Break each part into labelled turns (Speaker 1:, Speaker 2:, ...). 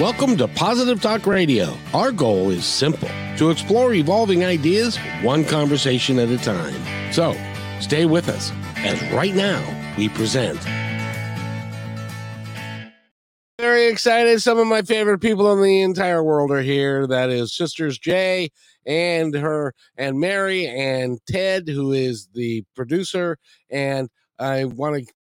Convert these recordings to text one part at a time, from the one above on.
Speaker 1: Welcome to Positive Talk Radio. Our goal is simple to explore evolving ideas one conversation at a time. So stay with us as right now we present. Very excited. Some of my favorite people in the entire world are here. That is Sisters J and her and Mary and Ted, who is the producer. And I want to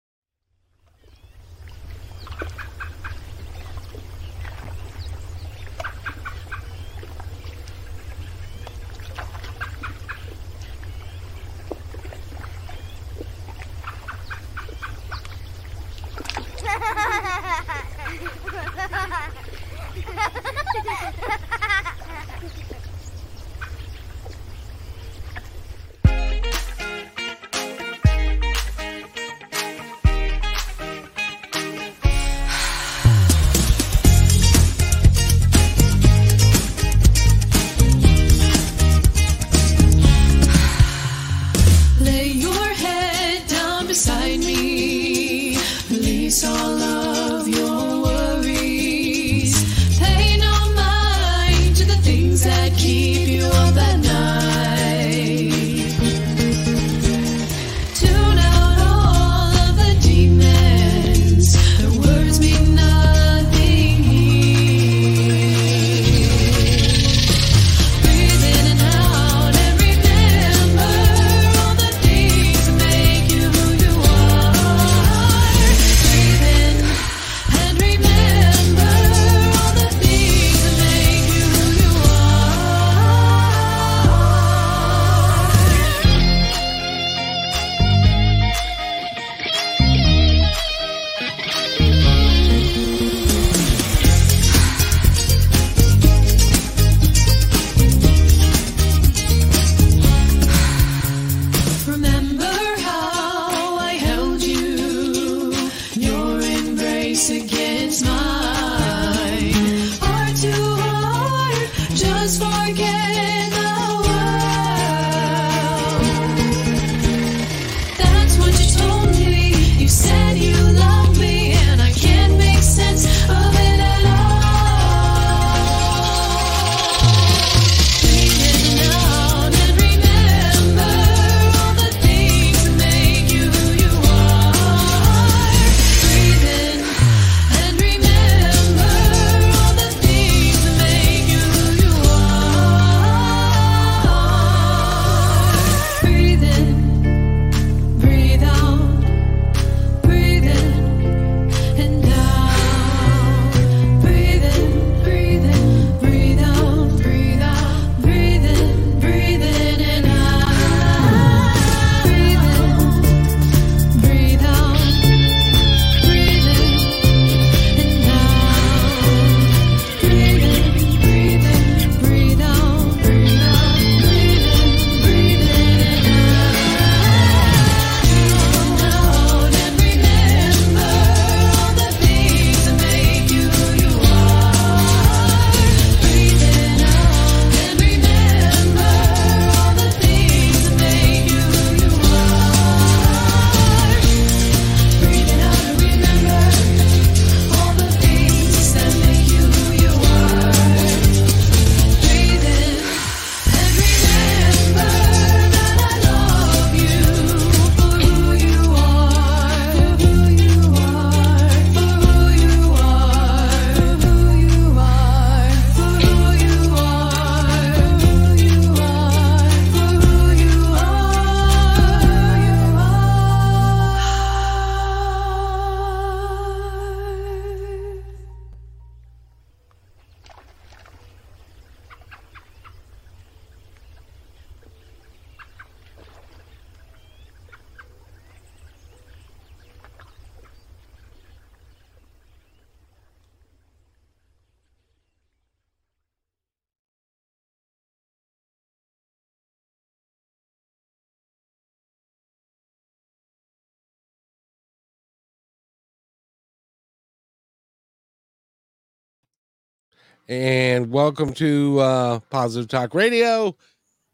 Speaker 2: and
Speaker 1: welcome to uh, Positive Talk Radio.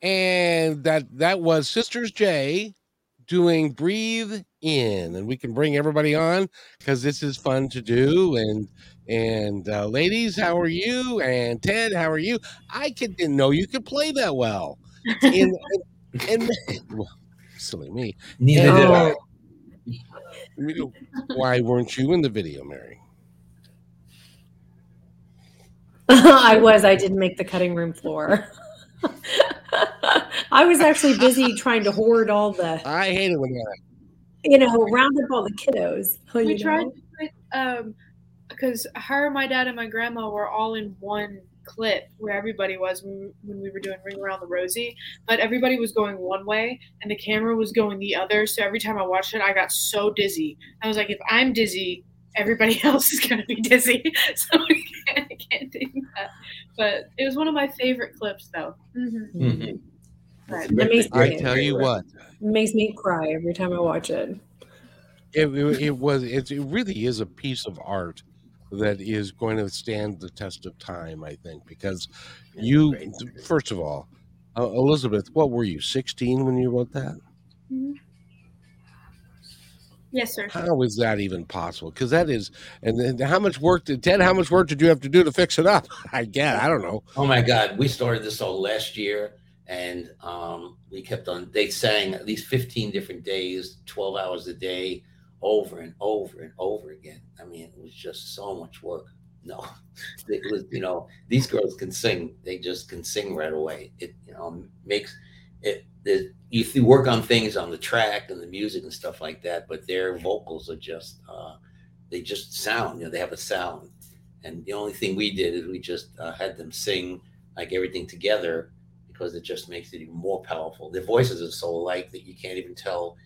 Speaker 1: And that that was Sisters J
Speaker 2: doing Breathe In, and we can bring everybody on because this is fun to do. And and uh, ladies, how are you? And Ted, how are you? I could, didn't know you could play that well. And, and, and well, silly me.
Speaker 3: Neither and, did I.
Speaker 2: Why weren't you in the video, Mary?
Speaker 4: I was. I didn't make the cutting room floor. I was actually busy trying to hoard all the,
Speaker 2: i hate it when that
Speaker 4: you know, round up all the kiddos.
Speaker 5: we
Speaker 4: you
Speaker 5: tried to put, um because her my dad and my grandma were all in one clip where everybody was when, when we were doing ring around the Rosie, but everybody was going one way and the camera was going the other so every time i watched it i got so dizzy i was like if i'm dizzy everybody else is going to be dizzy so i can't, I can't do that but it was one of my favorite clips though hmm
Speaker 3: Mhm.
Speaker 5: Right.
Speaker 4: Makes
Speaker 2: i tell you what
Speaker 4: makes me cry every time I watch it.
Speaker 2: it, it, it was it, it really is a piece of art that is going to stand the test of time i think because you first of all uh, elizabeth what were you 16 when you wrote that
Speaker 5: yes sir
Speaker 2: how is that even possible because that is and then how much work did ted how much work did you have to do to fix it up i get i don't know
Speaker 3: Oh my God, we started this all last year, and um, we kept on. They sang at least fifteen different days, twelve hours a day, over and over and over again. I mean, it was just so much work. No, it was. You know, these girls can sing. They just can sing right away. It you know makes it. You th- work on things on the track and the music and stuff like that, but their vocals are just. Uh, they just sound. You know, they have a sound. And the only thing we did is we just uh, had them sing like everything together because it just makes it even more powerful. Their voices are so alike that you can't even tell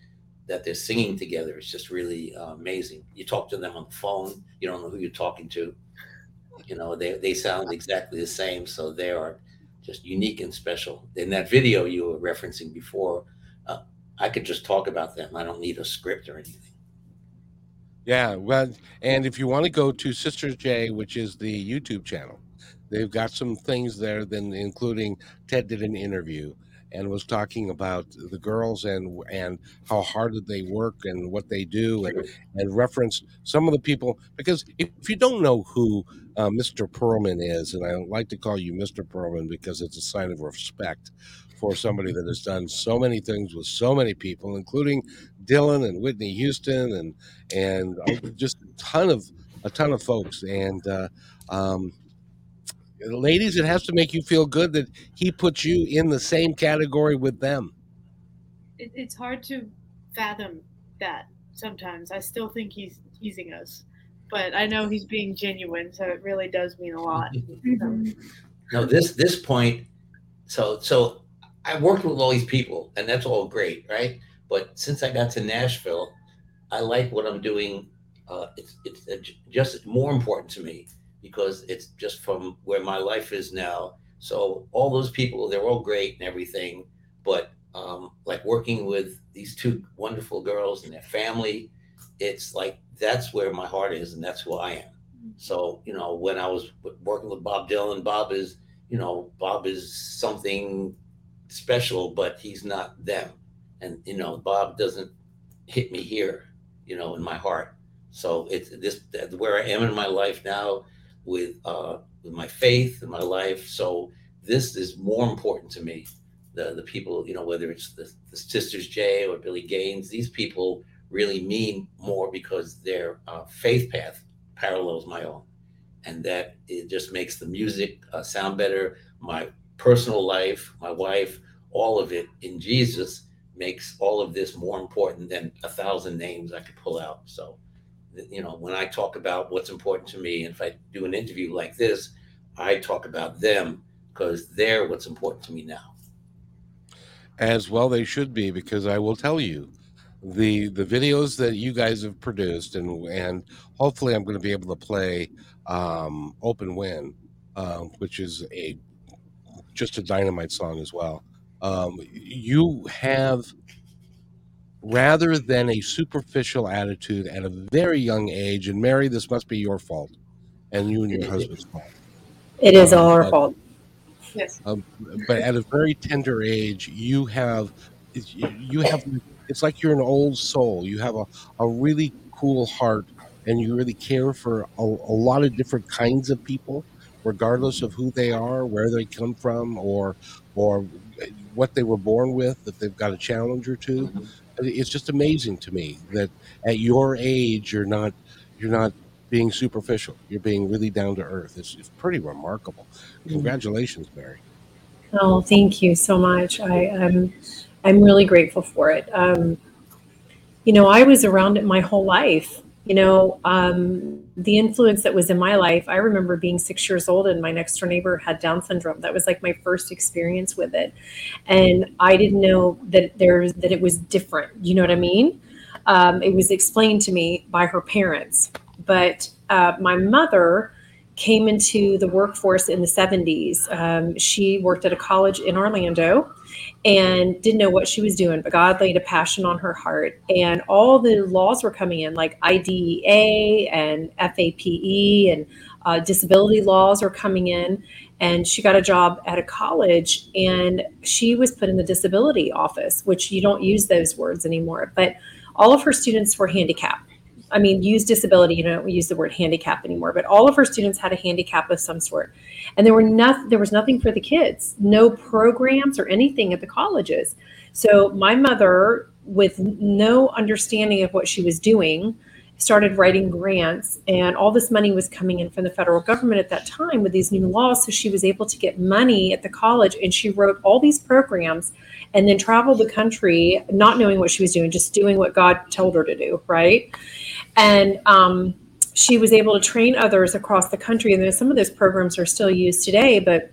Speaker 3: that they're singing together. It's just really uh, amazing. You talk to them on the phone, you don't know who you're talking to. You know, they, they sound exactly the same. So they are just unique and special. In that video you were referencing before, uh, I could just talk about them. I don't need a script or anything.
Speaker 2: yeah well and if you want to go to sisters j which is the youtube channel they've got some things there then including ted did an interview and was talking about the girls and and how hard they work and what they do and and reference some of the people because if you don't know who uh, Mr. Perlman is, and I like to call you Mr. Perlman because it's a sign of respect for somebody that has done so many things with so many people, including Dylan and Whitney Houston and and just a ton of a ton of folks and. Uh, um, Ladies, it has to make you feel good that he puts you in the same category with them.
Speaker 5: it, it's hard to fathom that sometimes. I still think he's teasing us, but I know he's being genuine, so it really does mean a lot. So,
Speaker 3: no this this point so so i worked with all these people and that's all great right but since i got to nashville i like what i'm doing uh, it's it's uh, just more important to me because it's just from where my life is now so all those people they're all great and everything but um, like working with these two wonderful girls and their family it's like that's where my heart is and that's who i am so, you know, when I was working with Bob Dylan, Bob is, you know, Bob is something special, but he's not them. And, you know, Bob doesn't hit me here, you know, in my heart. So it's this where I am in my life now with uh with my faith and my life. So this is more important to me. The the people, you know, whether it's the, the Sisters J or Billy Gaines, these people really mean more because their uh, faith path parallels my own. And that it just makes the music uh, sound better. My personal life my wife all of it in jesus makes all of this more important than a thousand names i could pull out. So you know when i talk about what's important to me and if i do an interview like this i talk about them because they're what's important to me now.
Speaker 2: As well they should be because i will tell you the the videos that you guys have produced and and hopefully i'm going to be able to play um open win um which is a just a dynamite song as well um you have rather than a superficial attitude at a very young age and mary this must be your fault and you and your husband's fault
Speaker 4: It is all our
Speaker 2: But-
Speaker 4: fault.
Speaker 5: yes.
Speaker 2: um, but at a very tender age, you have you you have it's like you're an old soul. You have a, a really cool heart, and you really care for a, a lot of different kinds of people, regardless of who they are, where they come from, or or what they were born with. If they've got a challenge or 2 mm-hmm. it's just amazing to me that at your age you're not you're not being superficial. You're being really down to earth. It's, it's pretty remarkable. Mm-hmm. Congratulations, Mary.
Speaker 4: Oh, thank you so much. I, I'm I'm really grateful for it. Um, you know, I was around it my whole life. You know, um, the influence that was in my life. I remember being six years old, and my next door neighbor had Down syndrome. That was like my first experience with it, and I didn't know that there's that it was different. You know what I mean? Um, it was explained to me by her parents, but uh, my mother came into the workforce in the 70s. Um, she worked at a college in Orlando and didn't know what she was doing, but God laid a passion on her heart. And all the laws were coming in, like IDEA and FAPE and uh, disability laws were coming in. And she got a job at a college and she was put in the disability office, which you don't use those words anymore. But all of her students were handicapped. I mean, use disability, you don't use the word handicap anymore, but all of her students had a handicap of some sort. And there were nothing there was nothing for the kids, no programs or anything at the colleges. So my mother, with no understanding of what she was doing, started writing grants and all this money was coming in from the federal government at that time with these new laws. So she was able to get money at the college and she wrote all these programs and then traveled the country, not knowing what she was doing, just doing what God told her to do, right? And um, she was able to train others across the country. And some of those programs are still used today. But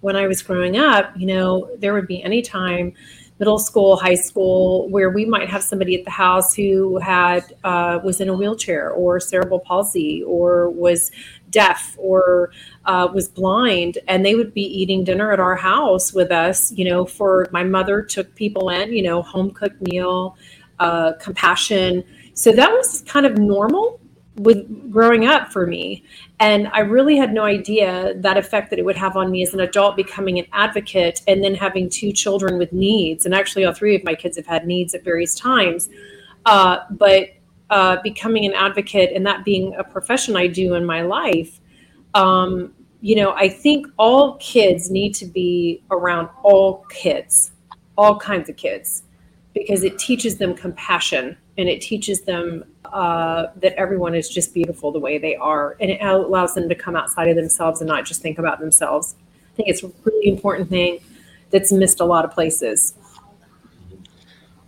Speaker 4: when I was growing up, you know, there would be any time, middle school, high school, where we might have somebody at the house who had uh, was in a wheelchair or cerebral palsy or was deaf or uh, was blind, and they would be eating dinner at our house with us. You know, for my mother took people in, you know, home cooked meal, uh, compassion so that was kind of normal with growing up for me. And I really had no idea that effect that it would have on me as an adult becoming an advocate and then having two children with needs. And actually, all three of my kids have had needs at various times. Uh, but uh, becoming an advocate and that being a profession I do in my life, um, you know, I think all kids need to be around all kids, all kinds of kids, because it teaches them compassion and it teaches them uh, that everyone is just beautiful the way they are and it allows them to come outside of themselves and not just think about themselves i think it's a really important thing that's missed a lot of places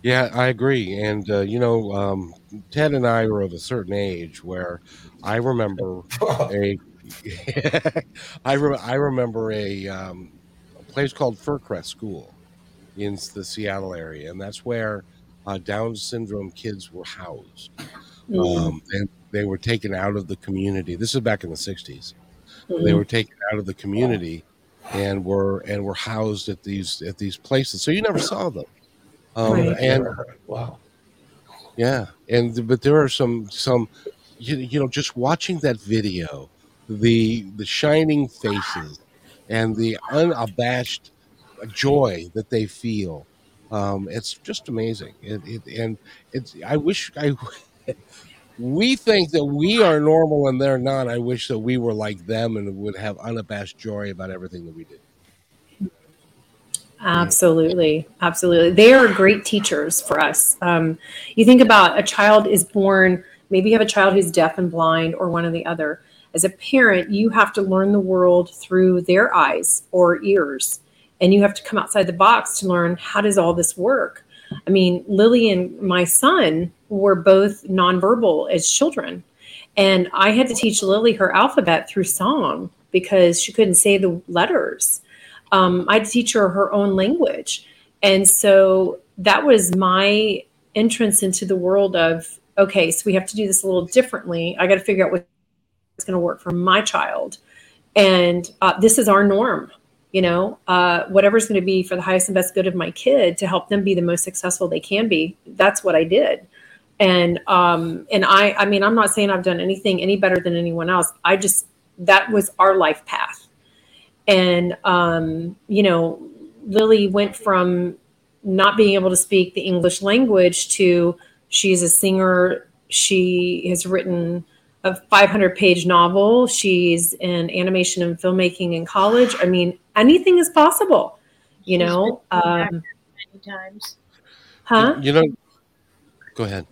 Speaker 2: Yeah, I agree. And, uh, you know, um, Ted and I were of a certain age where I remember a. I, re- I remember a, um, a place called Fircrest School in the Seattle area, and that's where uh, Down syndrome kids were housed. Um, they, they were taken out of the community. This is back in the '60s. They were taken out of the community and were and were housed at these at these places. So you never saw them. Um,
Speaker 4: Right.
Speaker 2: And
Speaker 3: wow.
Speaker 2: yeah, and but there are some some you, you know just watching that video, the the shining faces and the unabashed joy that they feel. Um, it's just amazing. It, it, and it's I wish I we think that we are normal and they're not. I wish that we were like them and would have unabashed joy about everything that we did.
Speaker 4: Absolutely, absolutely. They are great teachers for us. Um, you think about a child is born, maybe you have a child who's deaf and blind, or one or the other. As a parent, you have to learn the world through their eyes or ears, and you have to come outside the box to learn how does all this work. I mean, Lily and my son were both nonverbal as children, and I had to teach Lily her alphabet through song because she couldn't say the letters um, I had to teach her her own language. And so that was my entrance into the world of, okay, so we have to do this a little differently. I got to figure out what's going to work for my child. And uh, this is our norm, you know, uh, whatever's going to be for the highest and best good of my kid to help them be the most successful they can be. That's what I did. And, um, and I, I mean, I'm not saying I've done anything any better than anyone else. I just, that was our life path and um, you know lily went from not being able to speak the English language to she's a singer. She has written a 500 page novel. She's in animation and filmmaking in college. I mean, anything is possible, you
Speaker 5: She's
Speaker 4: know? Um,
Speaker 5: many times.
Speaker 4: huh?
Speaker 2: You know, go ahead.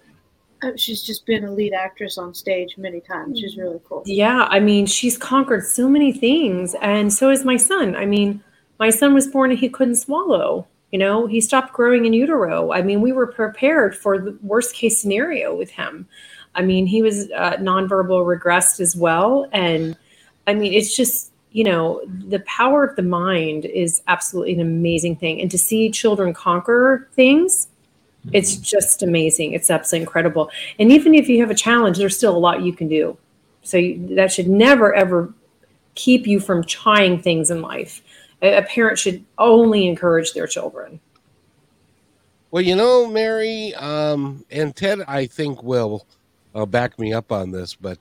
Speaker 5: Uh, she's just been a lead actress on stage many times. She's really cool.
Speaker 4: Yeah, I mean, she's conquered so many things, and so is my son. I mean, my son was born and he couldn't swallow. You know, he stopped growing in utero. I mean, we were prepared for the worst case scenario with him. I mean, he was uh, nonverbal regressed as well, and I mean, it's just you know, the power of the mind is absolutely an amazing thing, and to see children conquer things. It's just amazing. It's absolutely incredible. And even if you have a challenge, there's still a lot you can do. So you, that should never ever keep you from trying things in life. A, a parent should only encourage their children.
Speaker 2: Well, you know, Mary um, and Ted, I think will uh, back me up on this, but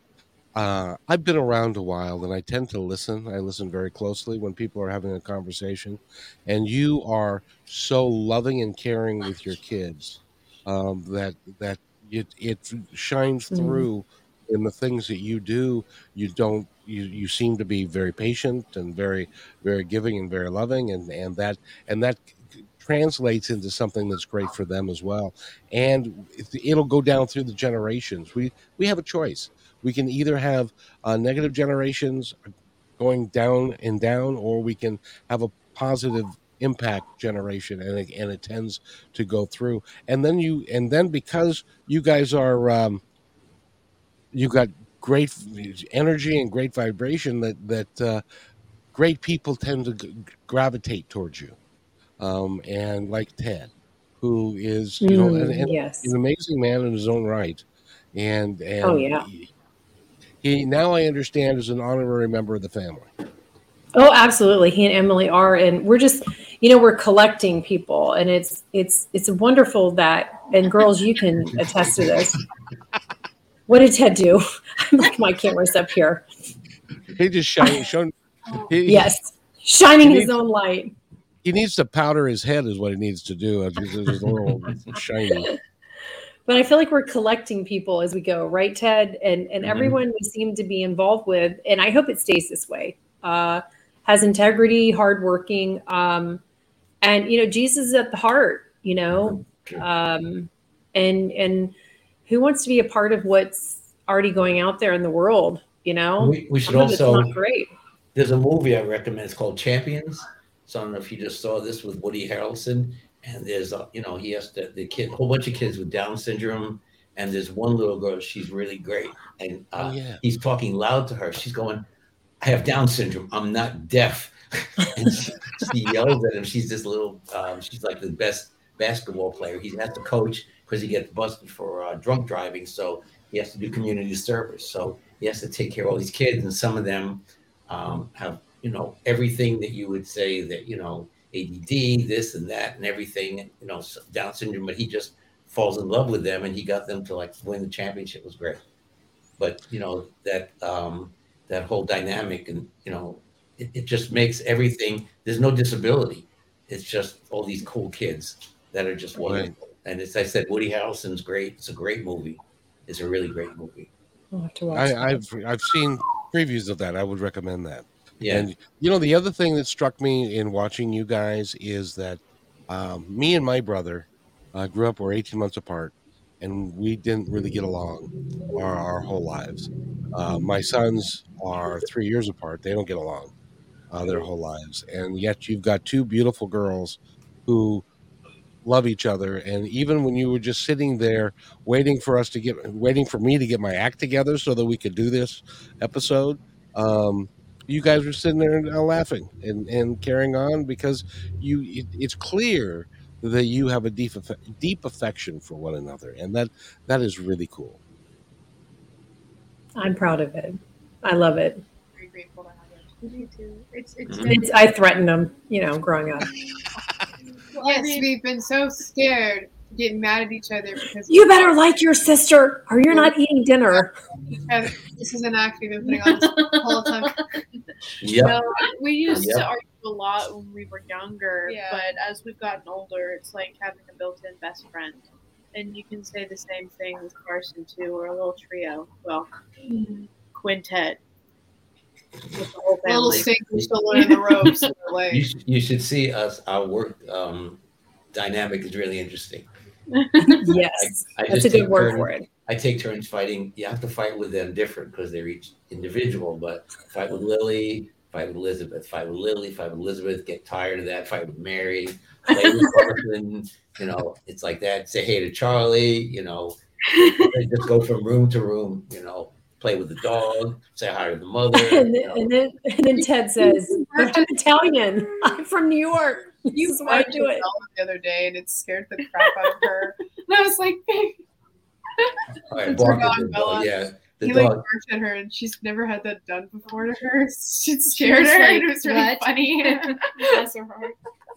Speaker 2: uh, I've been around a while and I tend to listen. I listen very closely when people are having a conversation, and you are so loving and caring with your kids um, that that it it shines
Speaker 4: Mhm.
Speaker 2: through in the things that you do. You don't. You, you seem to be very patient and very very giving and very loving and and that and that translates into something that's great for them as well. And it- it'll go down through the generations. We we have a choice. We can either have uh, negative generations going down and down or we can have a positive impact generation and it, and it tends to go through. And then you and then because you guys are um, you got great energy and great vibration that that uh, great people tend to g- gravitate towards you um, and like ted who is you know
Speaker 4: Mm,
Speaker 2: and, and
Speaker 4: yes.
Speaker 2: an amazing man in his own right and and
Speaker 4: Oh, yeah.
Speaker 2: he, he now i understand is an honorary member of the family
Speaker 4: Oh, absolutely. He and Emily are, and we're just, you know, we're collecting people, and it's it's it's wonderful that. And girls, you can attest to this. What did Ted do? I'm like my camera's up here.
Speaker 2: he just shine, shown he,
Speaker 4: Yes, shining his own light.
Speaker 2: He needs to powder his head is what he needs to do it's it's a little shiny
Speaker 4: but I feel like we're collecting people as we go, right, Ted? And and
Speaker 3: Mhm.
Speaker 4: everyone we seem to be involved with, and I hope it stays this way. Uh, has integrity, hardworking, um, and you know Jesus is at the heart. You know, um, and and who wants to be a part of what's already going out there in the world? You know,
Speaker 3: we, we should
Speaker 4: Some of it's
Speaker 3: also
Speaker 4: not great.
Speaker 3: there's a movie I recommend. It's called Champions. So I don't know if you just saw this with Woody Harrelson. And there's a, you know, he has to the kid, a whole bunch of kids with Down syndrome, and there's one little girl. She's really great, and uh,
Speaker 2: oh yeah
Speaker 3: he's talking loud to her. She's going, "I have Down syndrome. I'm not deaf." and she, she yells at him. She's this little. Um, she's like the best basketball player. He's has to coach because he gets busted for uh, drunk driving. So he has to do community service. So he has to take care of all these kids, and some of them um, have you know everything that you would say that you know ADD, this and that, and everything. You know Down syndrome, but he just falls in love with them, and he got them to like win the championship. It was great. But you know that um, that whole dynamic, and you know it, it just makes everything. There's no disability. It's just all these cool kids that are just wonderful. And as I said, Woody Harrelson's great. It's a great movie. It's a really great movie.
Speaker 4: I'll have to watch
Speaker 2: I. I've I've seen previews of that. I would recommend that.
Speaker 3: Yeah.
Speaker 2: And you know, the other thing that struck me in watching you guys is that um, me and my brother uh, grew up. We're 18 months apart, and we didn't really get along our, our whole lives. Uh, my sons are three years apart. They don't get along uh, their whole lives, and yet you've got two beautiful girls who love each other. And even when you were just sitting there waiting for us to get, waiting for me to get my act together so that we could do this episode. Um, you guys were sitting there uh, laughing and, and carrying on because you it, it's clear that you have a deep deep affection for one another and that that is really cool
Speaker 4: I'm proud of it. I love it.
Speaker 5: Very grateful to have it. We too. It's it's
Speaker 3: Mhm.
Speaker 4: It's, I threatened them, you know, growing up.
Speaker 6: Yes, we've been so scared getting mad at each other because
Speaker 4: You better like your sister, or you're not eating dinner.
Speaker 6: this is an act we've been putting on this whole time.
Speaker 3: Yep.
Speaker 5: No, we used
Speaker 3: Yep.
Speaker 5: to argue a lot when we were younger,
Speaker 6: Yeah.
Speaker 5: but as we've gotten older, it's like having a built-in best friend. And you can say the same thing with Carson too, or a little trio. Well, quintet. With the whole
Speaker 6: Little
Speaker 5: family.
Speaker 6: sink, we're still learning the ropes. and we're like,
Speaker 3: You should, you should see us. Our work um, dynamic is really interesting.
Speaker 4: Yes,
Speaker 3: I
Speaker 4: that's a good word
Speaker 3: turns-
Speaker 4: for it.
Speaker 3: I take turns fighting. You have to fight with them different because they're each individual. But fight with Lily, fight with Elizabeth, fight with Lily, fight with Elizabeth. Get tired of that. Fight with Mary. Play with Carson. You know, it's like that. Say hey to Charlie. You know, just go from room to room. You know, play with the dog. Say hi to the mother.
Speaker 4: And
Speaker 3: you
Speaker 4: then,
Speaker 3: know.
Speaker 4: and then, and then Ted says, "I'm Italian. I'm from New York. This
Speaker 6: you
Speaker 4: is why I do it."
Speaker 6: The other day, and it scared the crap out of her. And I was like, babe,
Speaker 3: All right,
Speaker 6: It's her
Speaker 3: bark at
Speaker 6: dog. Bella.
Speaker 3: Yeah, the
Speaker 6: he like
Speaker 3: dog.
Speaker 6: barked at her, and she's never had that done before to her. She scared
Speaker 5: was
Speaker 6: her,
Speaker 5: like,
Speaker 6: and it was really
Speaker 5: "What?"
Speaker 6: funny.
Speaker 5: Bless her heart.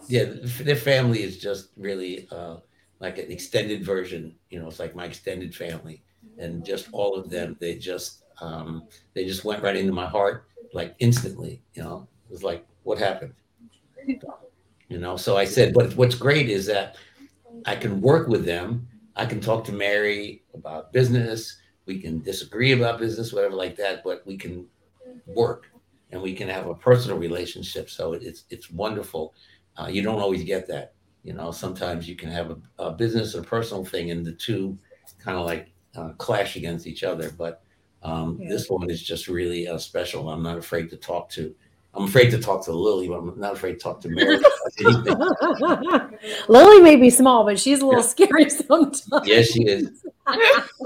Speaker 3: yeah, their family is just really uh, like an extended version. You know, it's like my extended family, and just all of them. They just um, they just went right into my heart like instantly. You know, it was like, what happened? You know, so I said, but what's great is that I can work with them. I can talk to Mary about business. We can disagree about business, whatever like that, but we can work and we can have a personal relationship. So it's it's wonderful. Uh, you don't always get that. You know, sometimes you can have a, a business or personal thing, and the two kind of like uh, clash against each other. But um,
Speaker 4: Yeah.
Speaker 3: this one is just really uh, special. I'm not afraid to talk to. I'm afraid to talk to Lily, but I'm not afraid to talk to Mary.
Speaker 4: Lily may be small, but she's a little scary sometimes.
Speaker 3: yes, she is.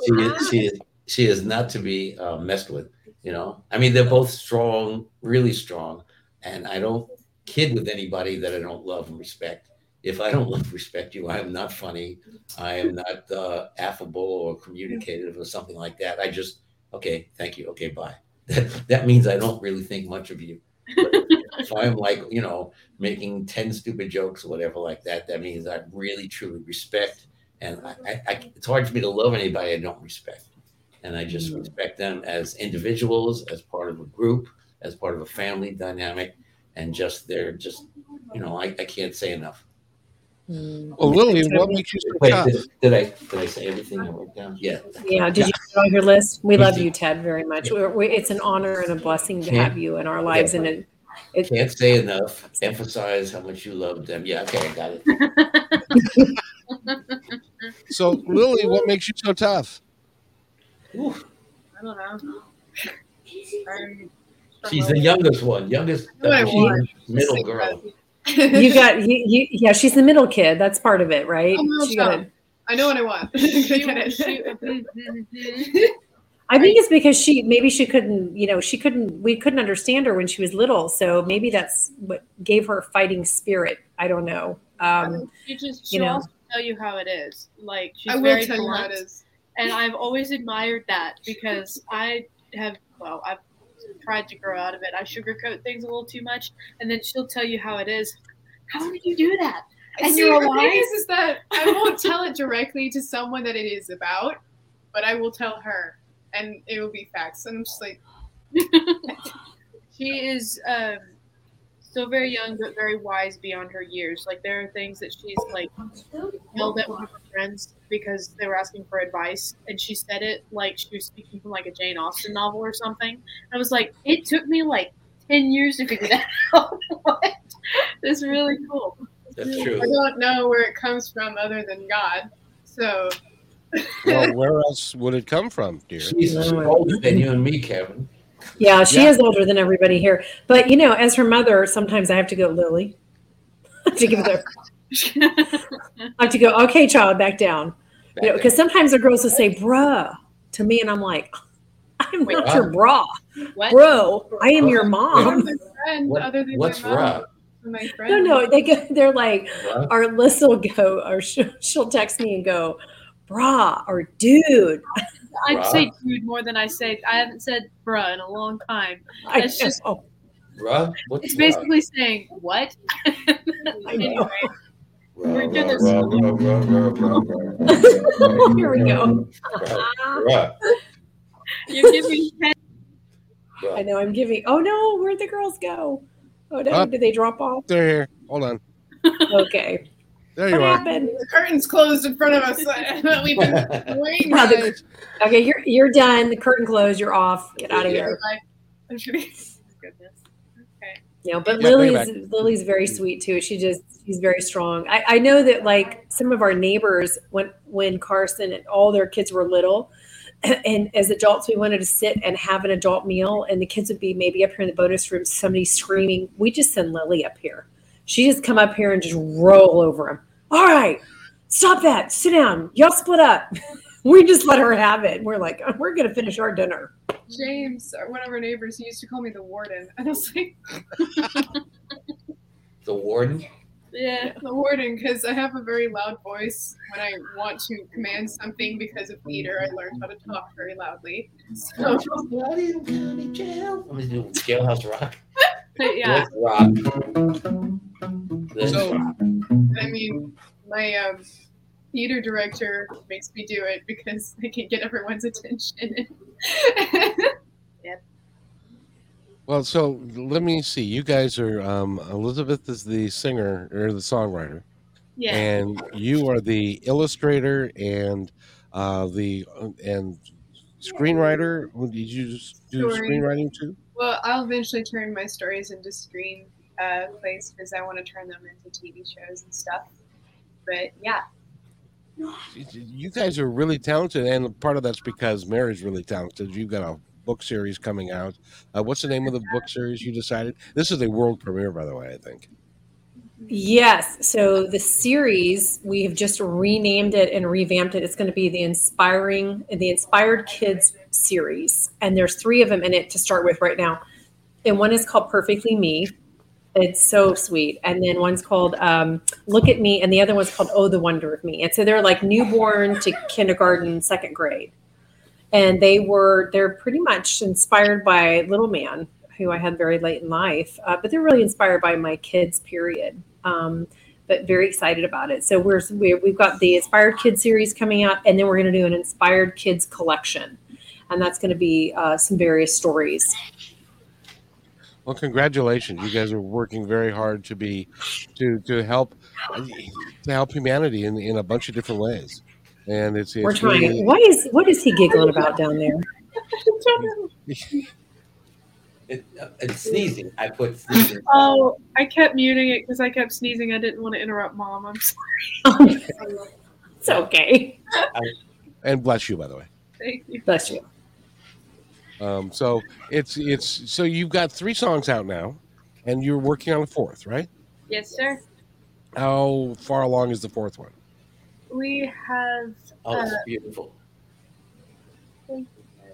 Speaker 3: She is. She is. She is not to be uh, messed with. You know, I mean, they're both strong, really strong, and I don't kid with anybody that I don't love and respect. If I don't love respect you, I am not funny. I am not uh, affable or communicative or something like that. I just okay, thank you, okay, bye. That that means I don't really think much of you. If I'm like you know making ten stupid jokes or whatever like that, that means I really truly respect. And I, I, I it's hard for me to love anybody I don't respect. And I just
Speaker 4: Mm.
Speaker 3: respect them as individuals, as part of a group, as part of a family dynamic, and just they're just you know I, I can't say enough.
Speaker 4: Mm.
Speaker 2: Well, Lily, what makes you so
Speaker 3: Wait,
Speaker 2: tough?
Speaker 3: did, did I did I say everything I wrote down? Yeah.
Speaker 4: Yeah, did you put it on your list? We love you, Ted, very much. We're, we, it's an honor and a blessing to
Speaker 3: Yeah.
Speaker 4: have you in our lives, and it, it,
Speaker 3: Can't say enough. Emphasize how much you love them. Yeah, okay, I got it.
Speaker 2: So, Lily, what makes you so tough?
Speaker 3: Ooh,
Speaker 5: I don't know. I'm
Speaker 3: she's the youngest one, youngest
Speaker 6: What I
Speaker 3: that
Speaker 6: want.
Speaker 3: means middle girl.
Speaker 6: Think
Speaker 4: you got you, you yeah she's the middle kid that's part of it right
Speaker 6: Oh, no,
Speaker 4: She
Speaker 6: stop.
Speaker 4: gotta-
Speaker 6: I know what I want.
Speaker 5: She-
Speaker 6: Get it.
Speaker 5: she-
Speaker 4: i think it's because she maybe she couldn't you know she couldn't we couldn't understand her when she was little so maybe that's what gave her fighting spirit i don't know um
Speaker 5: she just
Speaker 4: You
Speaker 5: she'll
Speaker 4: know.
Speaker 5: also tell you how it is. Like she's
Speaker 6: I will
Speaker 5: very
Speaker 6: tell you how it is.
Speaker 5: and I've always admired that because I have well, I've tried to grow out of it. I sugarcoat things a little too much, and then she'll tell you how it is. How did you do that? And
Speaker 6: See,
Speaker 5: you're
Speaker 6: the thing is, is that I won't tell it directly to someone that it is about, but I will tell her, and it will be facts. And I'm just like,
Speaker 5: she is um, still very young, but very wise beyond her years. Like there are things that she's like yelled at one of her friends because they were asking for advice, and she said it like she was speaking from like a Jane Austen novel or something. I was like, it took me like ten years to figure that out. what? It's really cool.
Speaker 3: That's true.
Speaker 6: I don't know where it comes from other than God. So
Speaker 2: Well, where else would it come from, dear?
Speaker 3: She's she's older than you and me, Kevin.
Speaker 4: Yeah she
Speaker 2: Yeah.
Speaker 4: is older than everybody here but you know as her mother sometimes i have to go lily to give her i have to go okay child back down you know because sometimes the girls will say bruh to me and i'm like i'm
Speaker 5: Wait,
Speaker 4: not your bra
Speaker 5: what?
Speaker 4: bro i am your mom
Speaker 6: my friend
Speaker 3: What-
Speaker 6: other than
Speaker 3: what's
Speaker 6: my
Speaker 3: rough?
Speaker 6: My
Speaker 4: no
Speaker 6: friend.
Speaker 4: no they go they're like
Speaker 3: Rough?
Speaker 4: or Liz will go, or she'll, she'll text me and go, brah, or dude.
Speaker 5: I'd
Speaker 3: Bruh.
Speaker 5: say dude more than I say. I haven't said bruh in a long time.
Speaker 4: I oh.
Speaker 5: It's just-
Speaker 4: know.
Speaker 3: Bruh? What's
Speaker 5: It's
Speaker 3: bruh?
Speaker 5: basically saying what?
Speaker 4: I know.
Speaker 3: Bruh,
Speaker 5: We're gonna-.
Speaker 4: Here we go.
Speaker 3: Bruh, bruh.
Speaker 5: You give me ten.
Speaker 4: I know I'm giving. Oh no, where'd the girls go? Oh no,
Speaker 2: Up.
Speaker 4: did they drop off?
Speaker 2: They're here. Hold on.
Speaker 4: Okay.
Speaker 2: There
Speaker 4: what
Speaker 2: you are.
Speaker 4: happened?
Speaker 6: The curtain's closed in front of us. We've been waiting.
Speaker 4: Wow, the- Okay, you're you're done. The curtain closed. You're off. Get out of here.
Speaker 6: I'm kidding. Goodness. Okay.
Speaker 4: You know, but
Speaker 2: Yeah, bring it
Speaker 4: Lily's Lily's very sweet too. She just she's very strong. I, I know that like some of our neighbors when when Carson and all their kids were little, and as adults we wanted to sit and have an adult meal, and the kids would be maybe up here in the bonus room, somebody screaming. We just send Lily up here. She just come up here and just roll over them. All right, stop that. Sit down. Y'all split up. we just let her have it. We're like, we're gonna finish our dinner.
Speaker 6: James, uh, one of our neighbors, he used to call me the warden. And I was like,
Speaker 3: the warden.
Speaker 6: yeah, the warden, because I have a very loud voice when I want to command something because of theater. I learned how to talk very loudly. So,
Speaker 3: Guardian County Jail. Let me do Jailhouse Rock.
Speaker 6: But yeah,
Speaker 3: Let's rock. Let's
Speaker 2: So-
Speaker 3: rock.
Speaker 6: I mean, my um, theater director makes me do it because I can't get everyone's attention.
Speaker 2: Well, so let me see. You guys are um, Elizabeth is the singer or the songwriter,
Speaker 6: yeah.
Speaker 2: and you are the illustrator and uh, the and screenwriter. Did you just do
Speaker 6: Story.
Speaker 2: screenwriting too?
Speaker 6: Well, I'll eventually turn my stories into screen uh, plays because I want to turn them into TV shows and stuff. But yeah,
Speaker 2: You guys are really talented, and part of that's because Mary's really talented. You've got a book series coming out. Uh, what's the name of the book series you decided? This is a world premiere, by the way. I think.
Speaker 4: Yes. So the series we have just renamed it and revamped it. It's going to be the inspiring the Inspired Kids series, and there's three of them in it to start with right now. And one is called Perfectly Me. It's so sweet. And then one's called um, Look at Me, and the other one's called Oh, the Wonder of Me. And so they're like newborn to kindergarten, second grade, and they were they're pretty much inspired by Little Man, who I had very late in life, uh, but they're really inspired by my kids. Period um, but very excited about it. So we're, we're we've got the Inspired Kids series coming out, and then we're going to do an Inspired Kids collection, and that's going to be uh, some various stories.
Speaker 2: Well, congratulations! You guys are working very hard to be to to help to help humanity in in a bunch of different ways, and it's, it's
Speaker 4: we're trying.
Speaker 2: really-
Speaker 4: What is what is he giggling about down there?
Speaker 3: It, uh, it's sneezing. I put sneezing.
Speaker 5: Oh, I kept muting it because I kept sneezing. I didn't want to interrupt mom. I'm sorry.
Speaker 4: it's okay.
Speaker 2: and bless you, by the way.
Speaker 5: Thank you.
Speaker 4: Bless you.
Speaker 2: Um, so it's it's so you've got three songs out now, and you're working on a fourth, right?
Speaker 5: Yes, sir.
Speaker 2: How far along is the fourth one?
Speaker 5: We have.
Speaker 3: Oh, it's beautiful.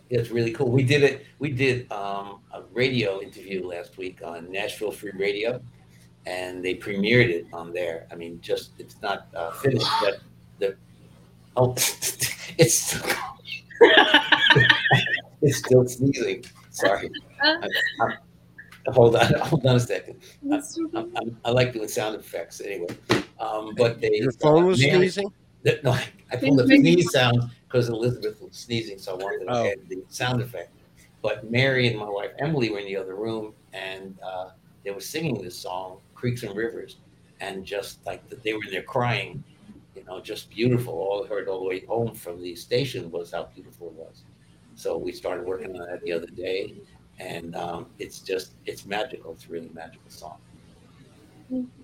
Speaker 3: It's really cool. We did it. We did um, a radio interview last week on Nashville Free Radio, and they premiered it on there. I mean, just it's not uh, finished, but the oh, it's still, still sneezing. Sorry. I'm- I'm- hold on. Hold on a second. I, I'm, I like doing sound effects anyway. Um, but they
Speaker 2: Your phone was
Speaker 3: Mary-
Speaker 2: sneezing.
Speaker 3: that- No, I, I pulled the sneeze sound because Elizabeth was sneezing, so I wanted to
Speaker 2: Oh.
Speaker 3: add the sound effect. But Mary and my wife Emily were in the other room, and uh, they were singing this song, "Creeks and Rivers," and just like they were there crying, you know, just beautiful. All I heard all the way home from the station was how beautiful it was. So we started working on that the other day, and um, it's just it's magical. It's a really magical song.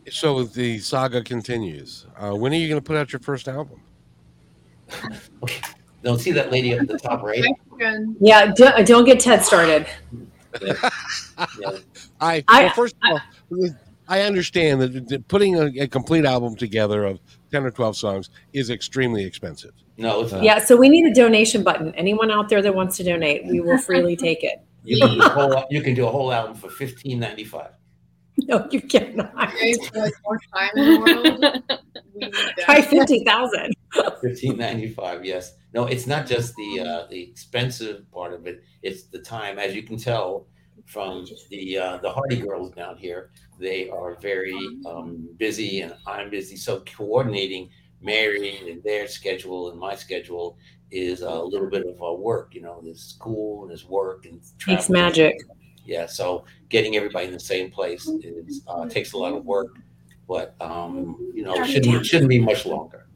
Speaker 2: So the saga continues. Uh, when are you going to put out your first album?
Speaker 3: Okay, don't see that lady up at the top right?
Speaker 4: Yeah, don't, don't get Ted started.
Speaker 3: Yeah.
Speaker 2: I,
Speaker 4: I-
Speaker 2: well, first of all, I understand that- that putting a, a complete album together of ten or twelve songs is extremely expensive.
Speaker 3: No, it's not.
Speaker 4: Yeah, so we need a donation button. Anyone out there that wants to donate, we will freely take it.
Speaker 3: You can do a whole, you can do a whole album for fifteen ninety five.
Speaker 4: No, you cannot.
Speaker 6: guys, for like more time in the world, we need
Speaker 4: Try fifty thousand.
Speaker 3: Fifteen ninety five. Yes. No, it's not just the uh, the expensive part of it. It's the time, as you can tell from the uh, the Hardy girls down here. They are very um, busy, and I'm busy. So coordinating Mary and their schedule and my schedule is a little bit of uh, work. You know, there's school and there's work and
Speaker 4: Takes
Speaker 3: travel.
Speaker 4: magic.
Speaker 3: Yeah, so getting everybody in the same place is uh, takes a lot of work, but um, you know, it shouldn't it shouldn't be much longer.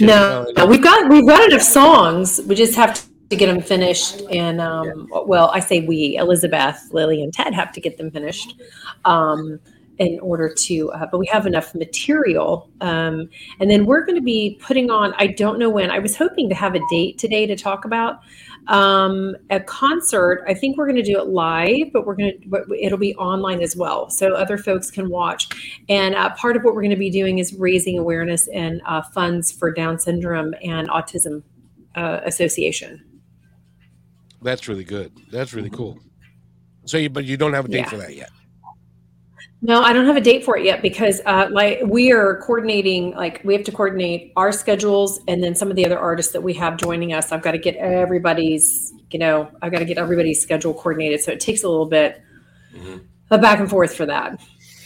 Speaker 4: No, no, we've got we've got enough songs. We just have to get them finished. And um, well, I say we, Elizabeth, Lily, and Ted have to get them finished um, in order to. Uh, but we have enough material. Um, and then we're going to be putting on. I don't know when. I was hoping to have a date today to talk about um, a concert. I think we're going to do it live, but we're going to. It'll be online as well, so other folks can watch. And uh, part of what we're going to be doing is raising awareness and uh, funds for Down syndrome and Autism uh, Association.
Speaker 2: That's really good. That's really cool. So, you, but you don't have a date
Speaker 4: Yeah.
Speaker 2: for that yet.
Speaker 4: No, I don't have a date for it yet because uh, like we are coordinating. Like we have to coordinate our schedules and then some of the other artists that we have joining us. I've got to get everybody's. You know, I've got to get everybody's schedule coordinated. So it takes a little bit
Speaker 3: Mhm.
Speaker 4: of back and forth for that.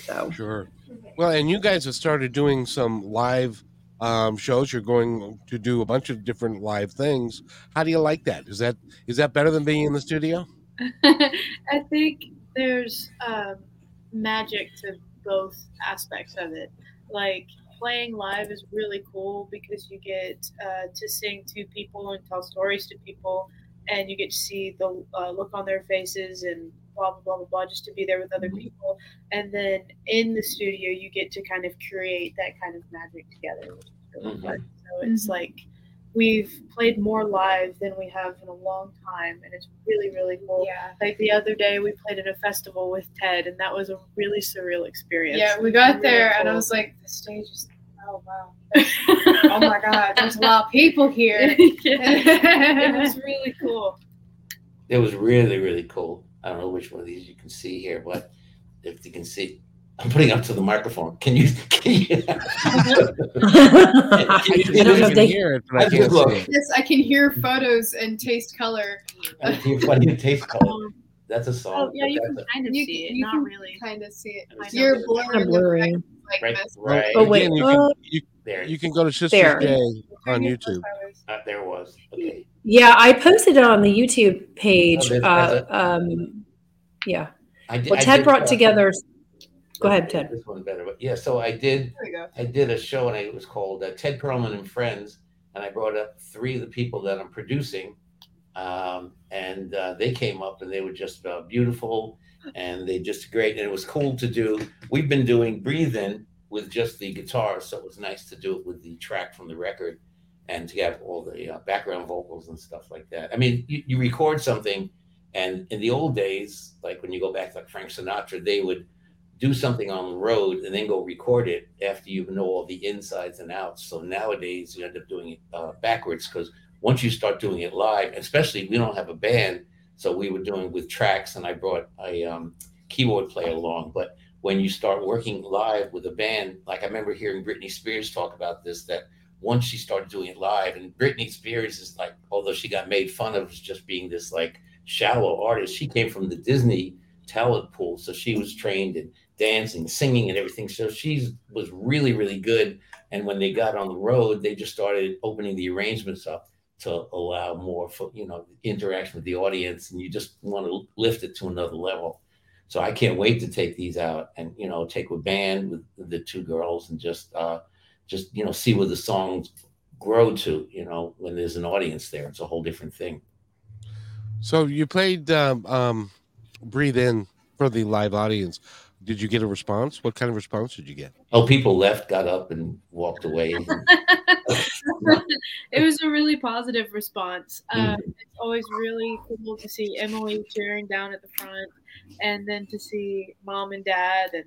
Speaker 4: So
Speaker 2: Sure. Well, and you guys have started doing some live um, shows. You're going to do a bunch of different live things. How do you like that? Is that is that better than being in the studio?
Speaker 5: I think there's um, magic to both aspects of it. Like playing live is really cool because you get uh, to sing to people and tell stories to people, and you get to see the uh, look on their faces and blah blah blah blah blah. Just to be there with other people, and then in the studio you get to kind of create that kind of magic together. Which is really
Speaker 3: Mhm.
Speaker 5: fun. So it's like we've played more live than we have in a long time, and it's really really cool.
Speaker 6: Yeah.
Speaker 5: Like the other day, we played at a festival with Ted, and that was a really surreal experience.
Speaker 6: Yeah, we got
Speaker 5: Really
Speaker 6: there and I was like, the stage is oh wow. Oh my god, there's a lot of people here.
Speaker 5: it was really cool.
Speaker 3: It was really, really cool. I don't know which one of these you can see here, but if you can see, I'm putting up to the microphone. Can you? Can you
Speaker 2: I
Speaker 3: Can you-
Speaker 2: can
Speaker 4: don't know if they-
Speaker 2: hear it, but I
Speaker 3: That's
Speaker 2: can't
Speaker 3: good
Speaker 2: see
Speaker 6: yes, I can hear photos and taste color.
Speaker 3: That's your funny taste color. That's a song.
Speaker 5: Oh, yeah, you
Speaker 3: that's
Speaker 5: can
Speaker 3: a-
Speaker 5: kind of
Speaker 6: You,
Speaker 5: see it,
Speaker 6: you
Speaker 5: not really.
Speaker 6: kind of see it.
Speaker 3: I.
Speaker 6: You're
Speaker 3: Kinda
Speaker 6: blurring
Speaker 4: blurry.
Speaker 6: like
Speaker 3: Right,
Speaker 6: mess.
Speaker 3: right.
Speaker 4: Oh, wait.
Speaker 2: Again, you,
Speaker 4: Oh.
Speaker 2: can, you,
Speaker 3: There,
Speaker 2: you can go to Sisters
Speaker 4: There.
Speaker 2: Day on YouTube.
Speaker 3: uh, there was. Okay.
Speaker 4: Yeah, I posted it on the YouTube page.
Speaker 3: Oh,
Speaker 4: Uh, um, yeah.
Speaker 3: I did,
Speaker 4: Well,
Speaker 3: I
Speaker 4: Ted
Speaker 3: did,
Speaker 4: brought
Speaker 3: uh,
Speaker 4: together. Go ahead, Ted.
Speaker 3: This one better, but yeah. So I did.
Speaker 6: There we go.
Speaker 3: I did a show and it was called uh, Ted Perlman and Friends, and I brought up three of the people that I'm producing, um, and uh, they came up and they were just uh, beautiful and they just great, and it was cool to do. We've been doing Breathe In with just the guitar, so it was nice to do it with the track from the record and to have all the uh, background vocals and stuff like that. I mean, you, you record something, and in the old days, like when you go back to like Frank Sinatra, they would do something on the road and then go record it after you know all the insides and outs. So nowadays you end up doing it uh, backwards because once you start doing it live, especially we don't have a band, so we were doing with tracks, and I brought a um, keyboard player along. But when you start working live with a band, like I remember hearing Britney Spears talk about this, that once she started doing it live, and Britney Spears is like, although she got made fun of as just being this like shallow artist, she came from the Disney talent pool, so she was trained in dancing, singing, and everything. So she was really, really good. And when they got on the road, they just started opening the arrangements up to allow more for you know interaction with the audience, and you just want to lift it to another level. So I can't wait to take these out and you know take a band with the two girls and just uh, just you know see where the songs grow to. You know when there's an audience there, it's a whole different thing.
Speaker 2: So you played um, um, Breathe In for the live audience. Did you get a response? What kind of response did you get?
Speaker 3: Oh, people left, got up, and walked away.
Speaker 5: it was a really positive response.
Speaker 3: Mm-hmm.
Speaker 5: Um, it's always really cool to see Emily cheering down at the front, and then to see mom and dad and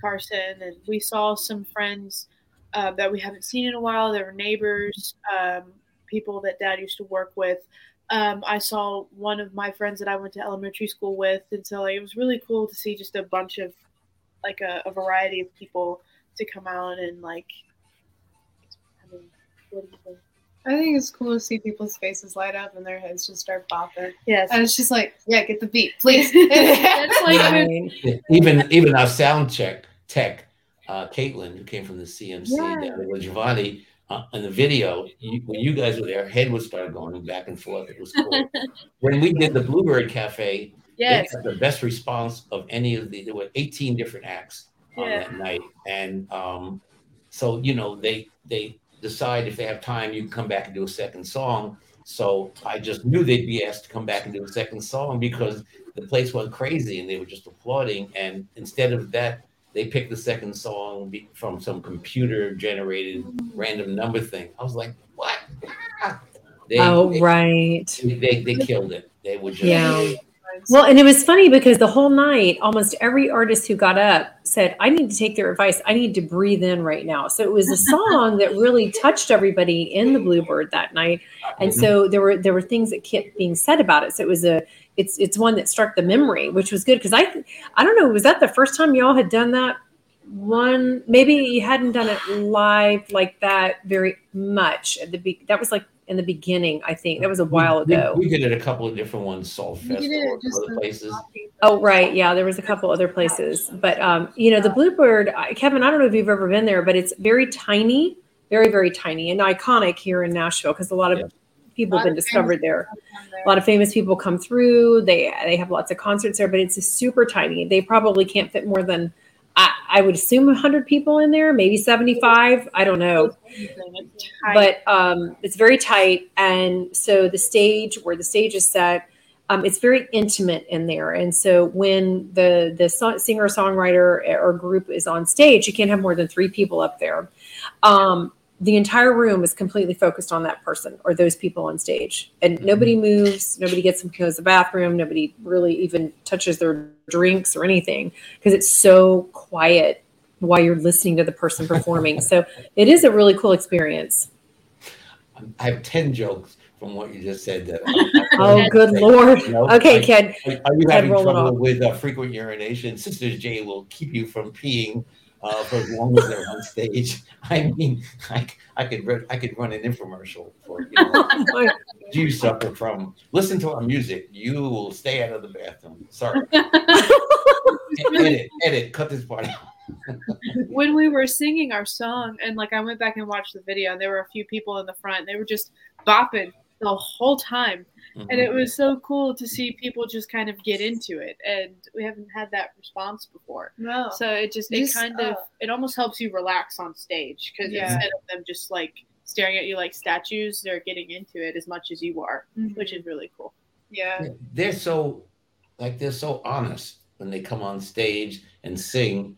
Speaker 5: Carson, and we saw some friends uh, that we haven't seen in a while. There were neighbors, um, people that dad used to work with. Um, I saw one of my friends that I went to elementary school with, and so like, it was really cool to see just a bunch of like a, a variety of people to come out and like. I mean, what do you think?
Speaker 6: I think it's cool to see people's faces light up and their heads just start popping.
Speaker 5: Yes.
Speaker 6: And it's just like, yeah, get the beat, please.
Speaker 5: That's like
Speaker 4: Right.
Speaker 3: even even our sound check tech, uh, Caitlin, who came from the CMC,
Speaker 5: Yeah.
Speaker 3: down with Giovanni, uh, in the video, you, when you guys were there, head would start going back and forth. It was cool. when we did the Bluebird Cafe,
Speaker 5: Yes.
Speaker 3: had the best response of any of the. There were 18 different acts on
Speaker 5: Yeah.
Speaker 3: that night, and um, so you know they they decide if they have time, you can come back and do a second song. So I just knew they'd be asked to come back and do a second song because the place went crazy and they were just applauding. And instead of that, they picked the second song from some computer generated random number thing. I was like, what? Ah. They,
Speaker 4: oh,
Speaker 3: they,
Speaker 4: right.
Speaker 3: they, they killed it. They were just
Speaker 4: Yeah. Well, and it was funny because the whole night, almost every artist who got up said, I need to take their advice. I need to breathe in right now. So it was a song that really touched everybody in the Bluebird that night. And mm-hmm. so there were there were things that kept being said about it. So it was a it's it's one that struck the memory, which was good because I I don't know, was that the first time y'all had done that? One maybe you hadn't done it live like that very much at the be- that was like in the beginning, I think. That was a while
Speaker 3: We-
Speaker 4: ago.
Speaker 3: We, did it a couple of different ones, Salt
Speaker 6: We did
Speaker 3: Festival,
Speaker 6: it
Speaker 3: and
Speaker 6: just
Speaker 3: other places.
Speaker 4: Oh, right. Yeah, there was a couple other places, but um, you know, the Bluebird, Kevin. I don't know if you've ever been there, but it's very tiny, very very tiny, and iconic here in Nashville because a lot of
Speaker 3: Yeah.
Speaker 4: people have been discovered
Speaker 6: famous
Speaker 4: there. A lot of famous people come through. They they have lots of concerts there, but it's super tiny. They probably can't fit more than I, I would assume 100 people in there, maybe 75. I don't know but um, it's very tight and so the stage where the stage is set um, it's very intimate in there and so when the the so- singer songwriter or group is on stage you can't have more than three people up there um, the entire room is completely focused on that person or those people on stage and nobody moves nobody gets them to to the bathroom nobody really even touches their drinks or anything because it's so quiet while you're listening to the person performing so it is a really cool experience
Speaker 3: I have 10 jokes from what you just said. That
Speaker 4: Oh, good lord.
Speaker 3: No,
Speaker 4: Okay,
Speaker 3: I-
Speaker 4: Ken.
Speaker 3: Are you
Speaker 4: Ted,
Speaker 3: having trouble with uh, frequent urination? Sisters J will keep you from peeing uh, for as long as they're on stage. I mean, I, I could run, I could run an infomercial for you. Know, do you suffer from listen to our music? You will stay out of the bathroom. Sorry. edit, edit, cut this part out.
Speaker 5: when we were singing our song and like I went back and watched the video and there were a few people in the front they were just bopping the whole time and
Speaker 3: Mm-hmm.
Speaker 5: it was so cool to see people just kind of get into it and we haven't had that response before
Speaker 6: No.
Speaker 5: so it just it
Speaker 6: Just,
Speaker 5: kind of
Speaker 6: uh,
Speaker 5: it almost helps you relax on stage because
Speaker 6: Yeah.
Speaker 5: instead of them just like staring at you like statues they're getting into it as much as you are which is really cool
Speaker 6: yeah.
Speaker 3: Yeah, they're so like they're so honest when they come on stage and sing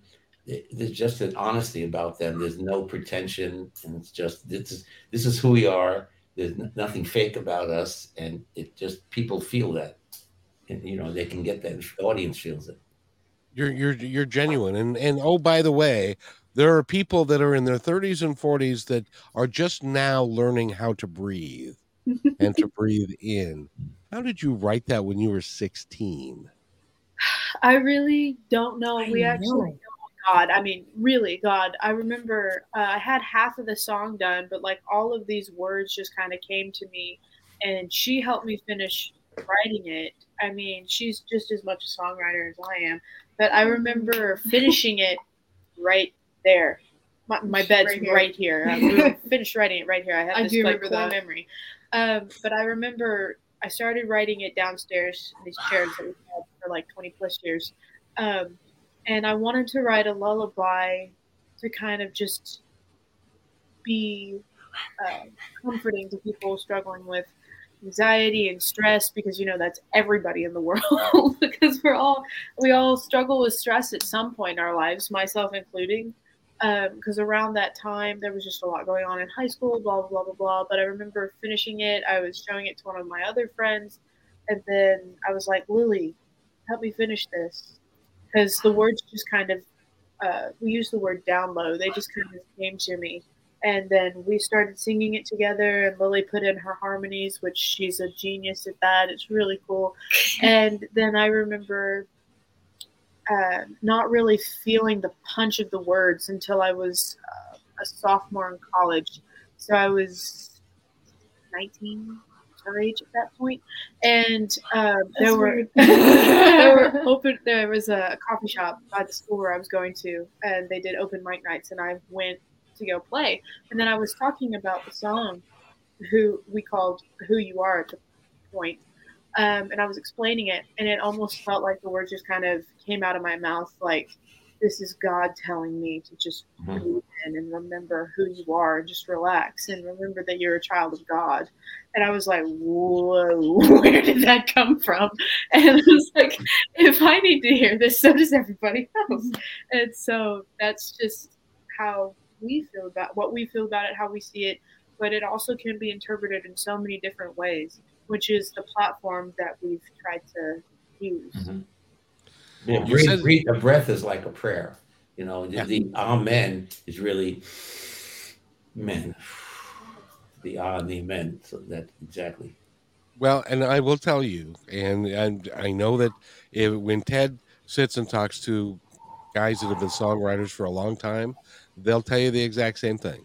Speaker 3: there's just an honesty about them there's no pretension and it's just this is this is who we are there's nothing fake about us and it just people feel that and you know they can get that the audience feels it
Speaker 2: You're you're you're genuine, and and oh by the way, there are people that are in their 30s and 40s that are just now learning how to breathe and to breathe in. How did you write that when you were 16?
Speaker 5: I really don't know.
Speaker 4: I
Speaker 5: we actually,
Speaker 4: know.
Speaker 5: God, I mean, really, God. I remember uh, I had half of the song done, but like all of these words just kind of came to me, and she helped me finish writing it. I mean, she's just as much a songwriter as I am, but I remember finishing it right there. My, my bed's
Speaker 6: Right
Speaker 5: right
Speaker 6: here.
Speaker 5: here. I we finished writing it right here. I have
Speaker 6: I do
Speaker 5: like
Speaker 6: remember that.
Speaker 5: memory. Um, but I remember I started writing it downstairs in these chairs that we've had for like 20 plus years. Um, and I wanted to write a lullaby to kind of just be uh, comforting to people struggling with anxiety and stress because you know that's everybody in the world because we're all we all struggle with stress at some point in our lives myself including because around that time there was just a lot going on in high school blah blah blah blah but i remember finishing it. I was showing it to one of my other friends and then i was like lily help me finish this because the words just kind of uh, we use the word down low they just kind of came to me. And then we started singing it together and lily put in her harmonies which she's a genius at that. It's really cool. And then i remember uh, not really feeling the punch of the words until i was uh, a sophomore in college. So i was 19 our age at that point and um, there were there were open there was a coffee shop by the school where i was going to and they did open mic nights and i went to go play. And then I was talking about the song, who we called "Who You Are" at the point, um, and I was explaining it, and it almost felt like the words just kind of came out of my mouth, like this is God telling me to just
Speaker 3: Mhm.
Speaker 5: breathe in and remember who you are, and just relax and remember that you're a child of God. And I was like, whoa, where did that come from? And I was like, if I need to hear this, so does everybody else. And so that's just how we feel about what we feel about it, how we see it. But it also can be interpreted in so many different ways, which is the platform that we've tried to use.
Speaker 3: Mhm.
Speaker 2: You
Speaker 3: breathe,
Speaker 2: said-
Speaker 3: breathe, a breath is like a prayer. You know, the,
Speaker 2: Yeah.
Speaker 3: the amen is really men. The ah and the amen. So that exactly.
Speaker 2: Well, and I will tell you, and and I know that if, when Ted sits and talks to guys that have been songwriters for a long time, they'll tell you the exact same thing.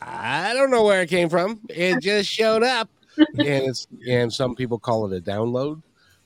Speaker 2: I don't know where it came from. It just showed up, and it's and some people call it a download.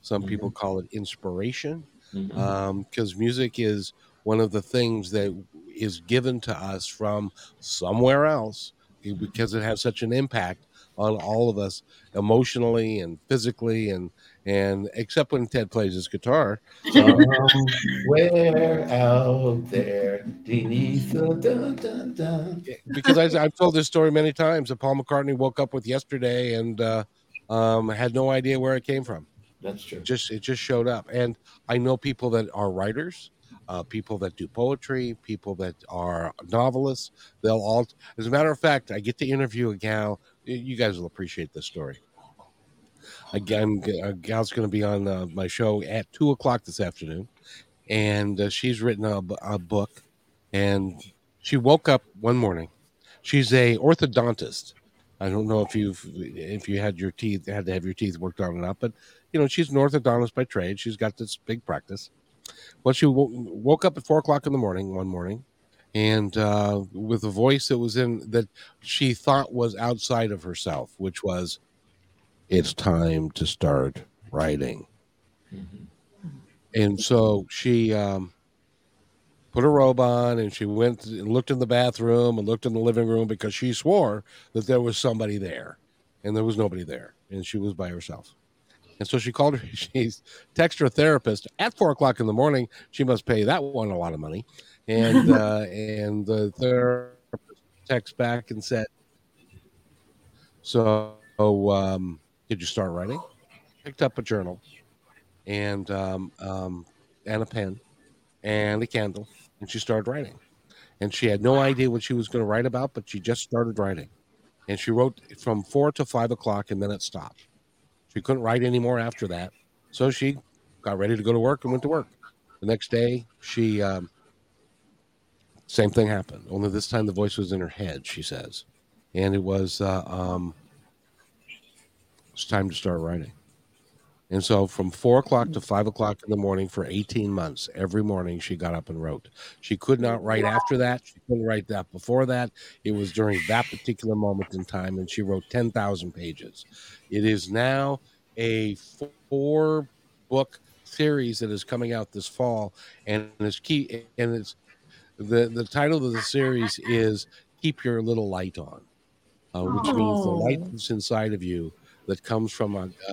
Speaker 2: Some people call it inspiration. Because music is one of the things that is given to us from somewhere else eh, because it has such an impact on all of us emotionally and physically and and except when ted plays his guitar.
Speaker 3: Somewhere out there beneath the dun, dun, dun.
Speaker 2: because I, i've told this story many times that paul mccartney woke up with yesterday and uh, um, had no idea where it came from
Speaker 3: That's true.
Speaker 2: just it just showed up. And i know people that are writers uh, people that do poetry people that are novelists. They'll all as a matter of fact i get to interview a gal. You guys will appreciate this story. Again a gal's going to be on uh, my show at two o'clock this afternoon. And uh, she's written a, a book. And she woke up one morning. She's a orthodontist. I don't know if you've if you had your teeth had to have your teeth worked on or not but you know, she's an orthodontist by trade. She's got this big practice. Well, she wo- woke up at four o'clock in the morning one morning, and uh, with a voice that was in that she thought was outside of herself, which was, "It's time to start writing."
Speaker 3: Mhm.
Speaker 2: And so she um, put a robe on, and she went and looked in the bathroom and looked in the living room because she swore that there was somebody there, and there was nobody there, and she was by herself. And so she called her, she's texted her therapist at four o'clock in the morning. She must pay that one a lot of money. And uh, and the therapist texts back and said, So um, did you start writing? Picked up a journal and um, um, and a pen and a candle, and she started writing. And she had no idea what she was going to write about, but she just started writing. And she wrote from four to five o'clock, and then it stopped. She couldn't write anymore after that. So she got ready to go to work and went to work. The next day, she, um, same thing happened, only this time the voice was in her head, she says. And it was, uh, um, it's time to start writing. And so from four o'clock to five o'clock in the morning for 18 months, every morning she got up and wrote. She could not write after that. She couldn't write that before that. It was during that particular moment in time, and she wrote 10,000 pages. It is now a four book series that is coming out this fall, and it's key. And it's the the title of the series is "Keep Your Little Light On," uh, which means the light
Speaker 4: Oh.
Speaker 2: that's inside of you that comes from a. Uh,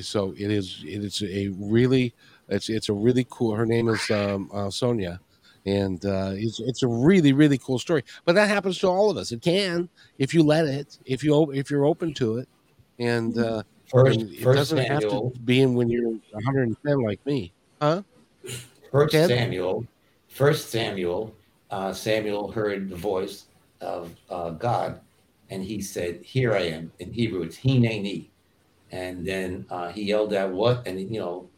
Speaker 2: so it is. It is a really. It's it's a really cool. Her name is um, uh, Sonia, and uh, it's it's a really really cool story. But that happens to all of us. It can if you let it. If you if you're open to it, and uh,
Speaker 3: First,
Speaker 2: and it
Speaker 3: first
Speaker 2: doesn't have to be in when you're 110 like me. huh?
Speaker 3: First
Speaker 2: Ted?
Speaker 3: Samuel, First Samuel, uh, Samuel heard the voice of uh, God, and he said, "Here I am." In Hebrew, it's "Hineni," and then uh, he yelled at "What?" And you know,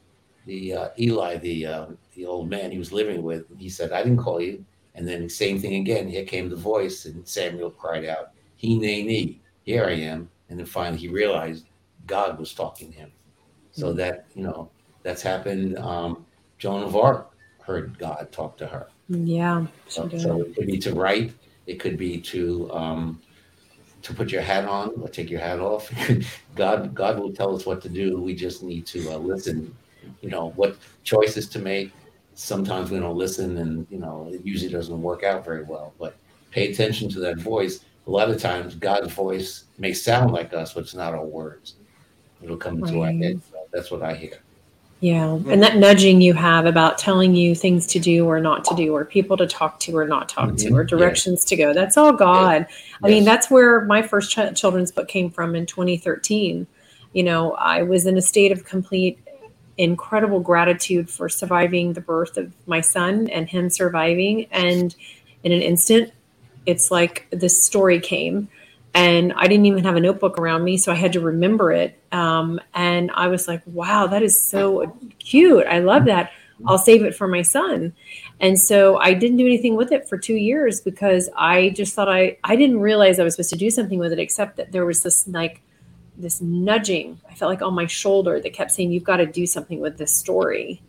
Speaker 3: the uh, Eli, the uh, the old man he was living with, he said, "I didn't call you." And then same thing again. Here came the voice, and Samuel cried out, "Hineni, here I am." And then finally, he realized God was talking to him. So that you know, that's happened. Um, Joan of Arc heard God talk to her.
Speaker 4: Yeah,
Speaker 3: So, so it could be to write. It could be to um, to put your hat on or take your hat off. God, God will tell us what to do. We just need to uh, listen. You know what choices to make, sometimes we don't listen, and you know it usually doesn't work out very well. But pay attention to that voice. A lot of times, God's voice may sound like us, but it's not our words. It'll come into our head. So that's what I hear.
Speaker 4: Yeah. And that nudging you have about telling you things to do or not to do, or people to talk to or not talk to,
Speaker 3: Mhm.
Speaker 4: or directions to go. That's all God. I mean, that's where my first ch- children's book came from in 2013. You know, I was in a state of complete, incredible gratitude for surviving the birth of my son and him surviving. And in an instant, it's like this story came. And I didn't even have a notebook around me, so I had to remember it. Um, and I was like, wow, that is so cute. I love that. I'll save it for my son. And so I didn't do anything with it for two years because I just thought I I didn't realize I was supposed to do something with it, except that there was this like this nudging. I felt like on my shoulder that kept saying, You've got to do something with this story.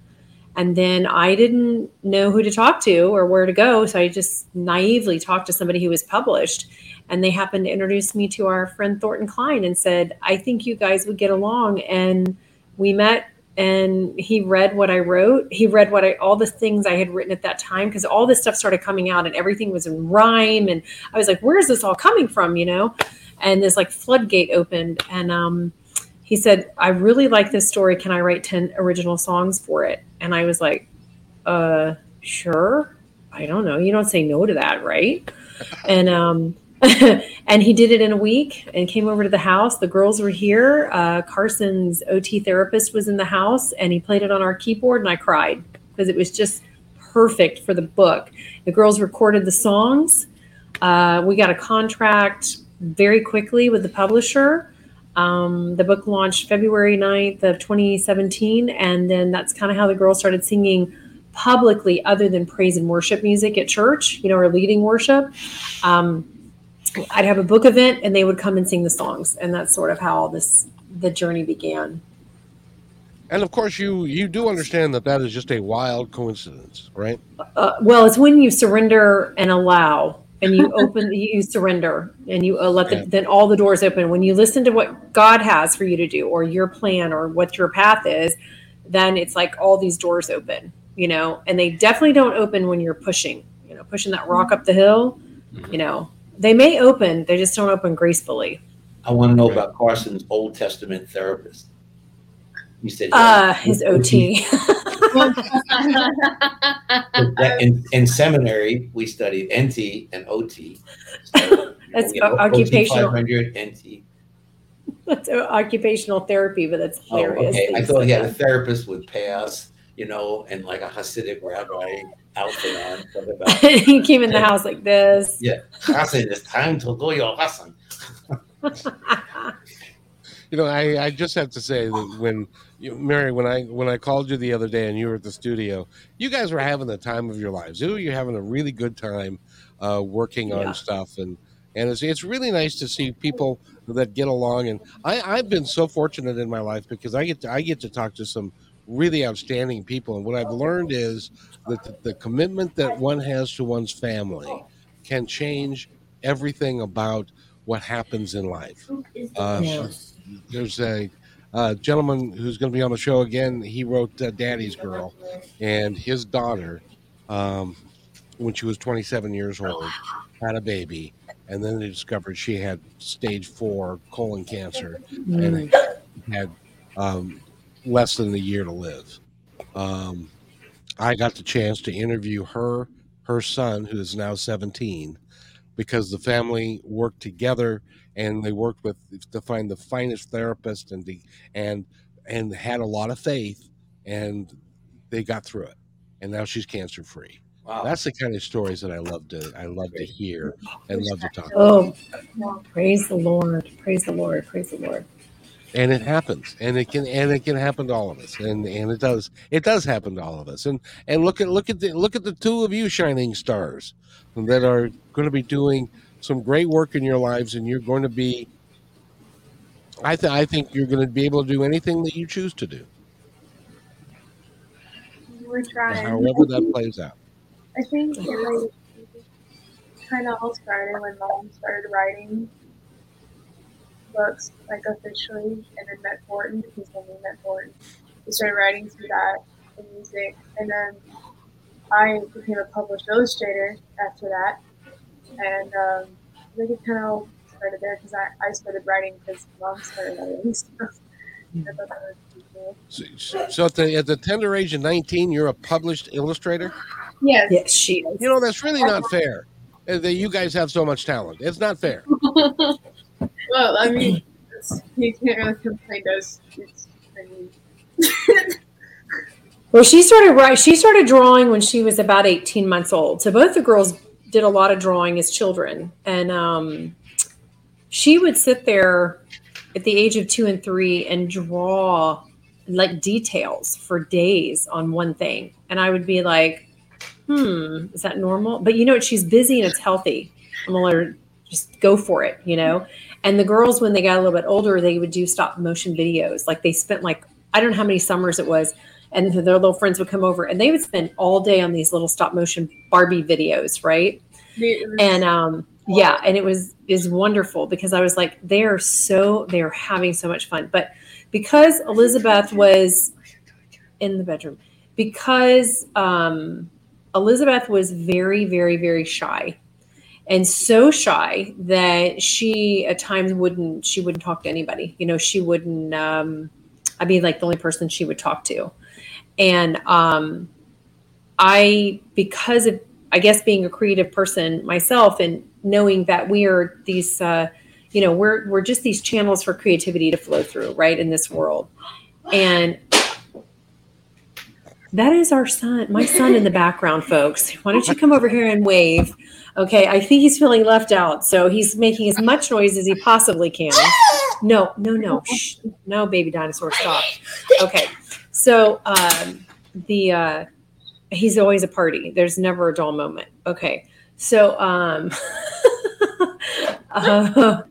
Speaker 4: And then I didn't know who to talk to or where to go. So I just naively talked to somebody who was published. And they happened to introduce me to our friend Thornton Klein and said, I think you guys would get along. And we met and he read what I wrote. He read what I all the things I had written at that time because all this stuff started coming out and everything was in rhyme and I was like, where's this all coming from, you know? And this like floodgate opened and um he said, I really like this story. Can I write 10 original songs for it? And I was like, uh sure. I don't know. You don't say no to that, right? and um and he did it in a week and came over to the house. The girls were here. Uh, Carson's OT therapist was in the house and he played it on our keyboard and I cried because it was just perfect for the book. The girls recorded the songs. Uh, we got a contract very quickly with the publisher. Um, the book launched February 9th of 2017. And then that's kind of how the girls started singing publicly other than praise and worship music at church, you know, or leading worship. Um, I'd have a book event and they would come and sing the songs. And that's sort of how all this the journey began.
Speaker 2: And of course, you you do understand that that is just a wild coincidence, right?
Speaker 4: Uh, well, it's when you surrender and allow and you open you surrender and you uh, let the,
Speaker 2: Yeah.
Speaker 4: then all the doors open. When you listen to what god has for you to do or your plan or what your path is then it's like all these doors open you know and they definitely don't open when you're pushing you know pushing that rock up the hill you know. They may open they just don't open gracefully.
Speaker 3: I want to know about Carson's Old Testament therapist. You said
Speaker 4: uh his ot
Speaker 3: that in, in seminary we studied NT and OT. So, you know,
Speaker 4: That's
Speaker 3: OT
Speaker 4: occupational.
Speaker 3: 500 NT.
Speaker 4: That's occupational therapy but that's
Speaker 3: Oh,
Speaker 4: hilarious
Speaker 3: okay. I thought
Speaker 4: said
Speaker 3: he had a therapist would pay us, you know, and like a Hasidic rabbi outfit on. About,
Speaker 4: he came in the house like this
Speaker 3: yeah, Hassan, it's time to go your Hassan.
Speaker 2: You know, I, I just have to say that when you, Mary, when I when I called you the other day and you were at the studio, you guys were having the time of your lives. You you're having a really good time uh, working
Speaker 4: Yeah.
Speaker 2: on stuff, and and it's it's really nice to see people that get along. And I I've been so fortunate in my life because I get to, I get to talk to some really outstanding people, and what I've learned is that the, the commitment that one has to one's family can change everything about what happens in life. Uh. There's a uh, gentleman who's going to be on the show again. He wrote uh, Daddy's Girl, and his daughter, um, when she was 27 years old, had a baby, and then they discovered she had stage four colon cancer and had um, less than a year to live. Um, I got the chance to interview her, her son, who is now 17, because the family worked together and they worked with to find the finest therapist and the, and and had a lot of faith and they got through it and now she's cancer free
Speaker 3: Wow.
Speaker 2: that's the kind of stories that i love to i love to hear and love to talk about.
Speaker 4: Oh, praise the Lord. Praise the Lord. Praise the Lord.
Speaker 2: and it happens and it can and it can happen to all of us and and it does it does happen to all of us and and look at look at the look at the two of you shining stars that are going to be doing some great work in your lives and you're going to be i th- i think you're going to be able to do anything that you choose to do.
Speaker 5: We're trying.
Speaker 2: however that plays out.
Speaker 5: I think it like kind of all started when mom started writing books like officially, and then met Thornton because when we met Thornton, we started writing through that and music, and then I became a published illustrator after that, and um, I think kind of started there because I, I started writing because mom started writing. So I thought that was pretty cool.
Speaker 2: So, so at the at the tender age of 19, you're a published illustrator.
Speaker 5: Yes.
Speaker 4: Yes, she is.
Speaker 2: You know that's really not fair. uh, That you guys have so much talent. It's not fair.
Speaker 6: Well, I mean, it's, you can't really complain. Does it's, I mean,
Speaker 4: Well, she started right. She started drawing when she was about eighteen months old. So both the girls did a lot of drawing as children, and um, she would sit there at the age of two and three and draw like details for days on one thing, and I would be like, "Hmm, is that normal?" But you know what? She's busy and it's healthy. I'm gonna let her just go for it, you know. And the girls, when they got a little bit older, they would do stop motion videos. Like they spent like I don't know how many summers it was and their little friends would come over and they would spend all day on these little stop motion Barbie videos, right? And um yeah, and it was is wonderful because I was like, they are so they are having so much fun. But because Elizabeth was in the bedroom, because um Elizabeth was very, very, very shy. And so shy that she at times wouldn't she wouldn't talk to anybody. You know, she wouldn't um I'd be like the only person she would talk to and um, I, because of I guess being a creative person myself, and knowing that we are these, uh, you know, we're we're just these channels for creativity to flow through, right, in this world, and that is our son, my son in the background, folks. Why don't you come over here and wave? Okay, I think he's feeling left out, so he's making as much noise as he possibly can. No, no, no, Shh. no, baby dinosaur, stop. Okay, so um, the uh, he's always a party. There's never a dull moment. Okay, so um, uh,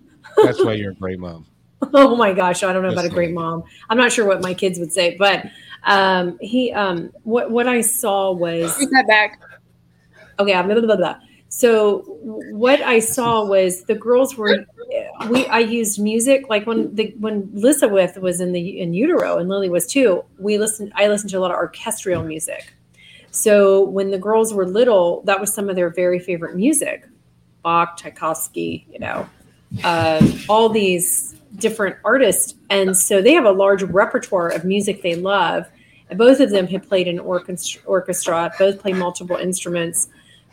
Speaker 2: That's why you're a great mom.
Speaker 4: oh my gosh, I don't know
Speaker 2: Yes,
Speaker 4: about a great mom. I'm not sure what my kids would say, but um, he um, what what I saw was
Speaker 5: Take that back.
Speaker 4: okay blah, blah, blah, blah. So what i saw was the girls were we i used music like when the when elizabeth was in the in utero and lily was too we listened i listened to a lot of orchestral music. So when the girls were little that was some of their very favorite music. Bach tchaikovsky you know uh, all these different artists. And so they have a large repertoire of music they love. And both of them have played in orchestra both play multiple instruments.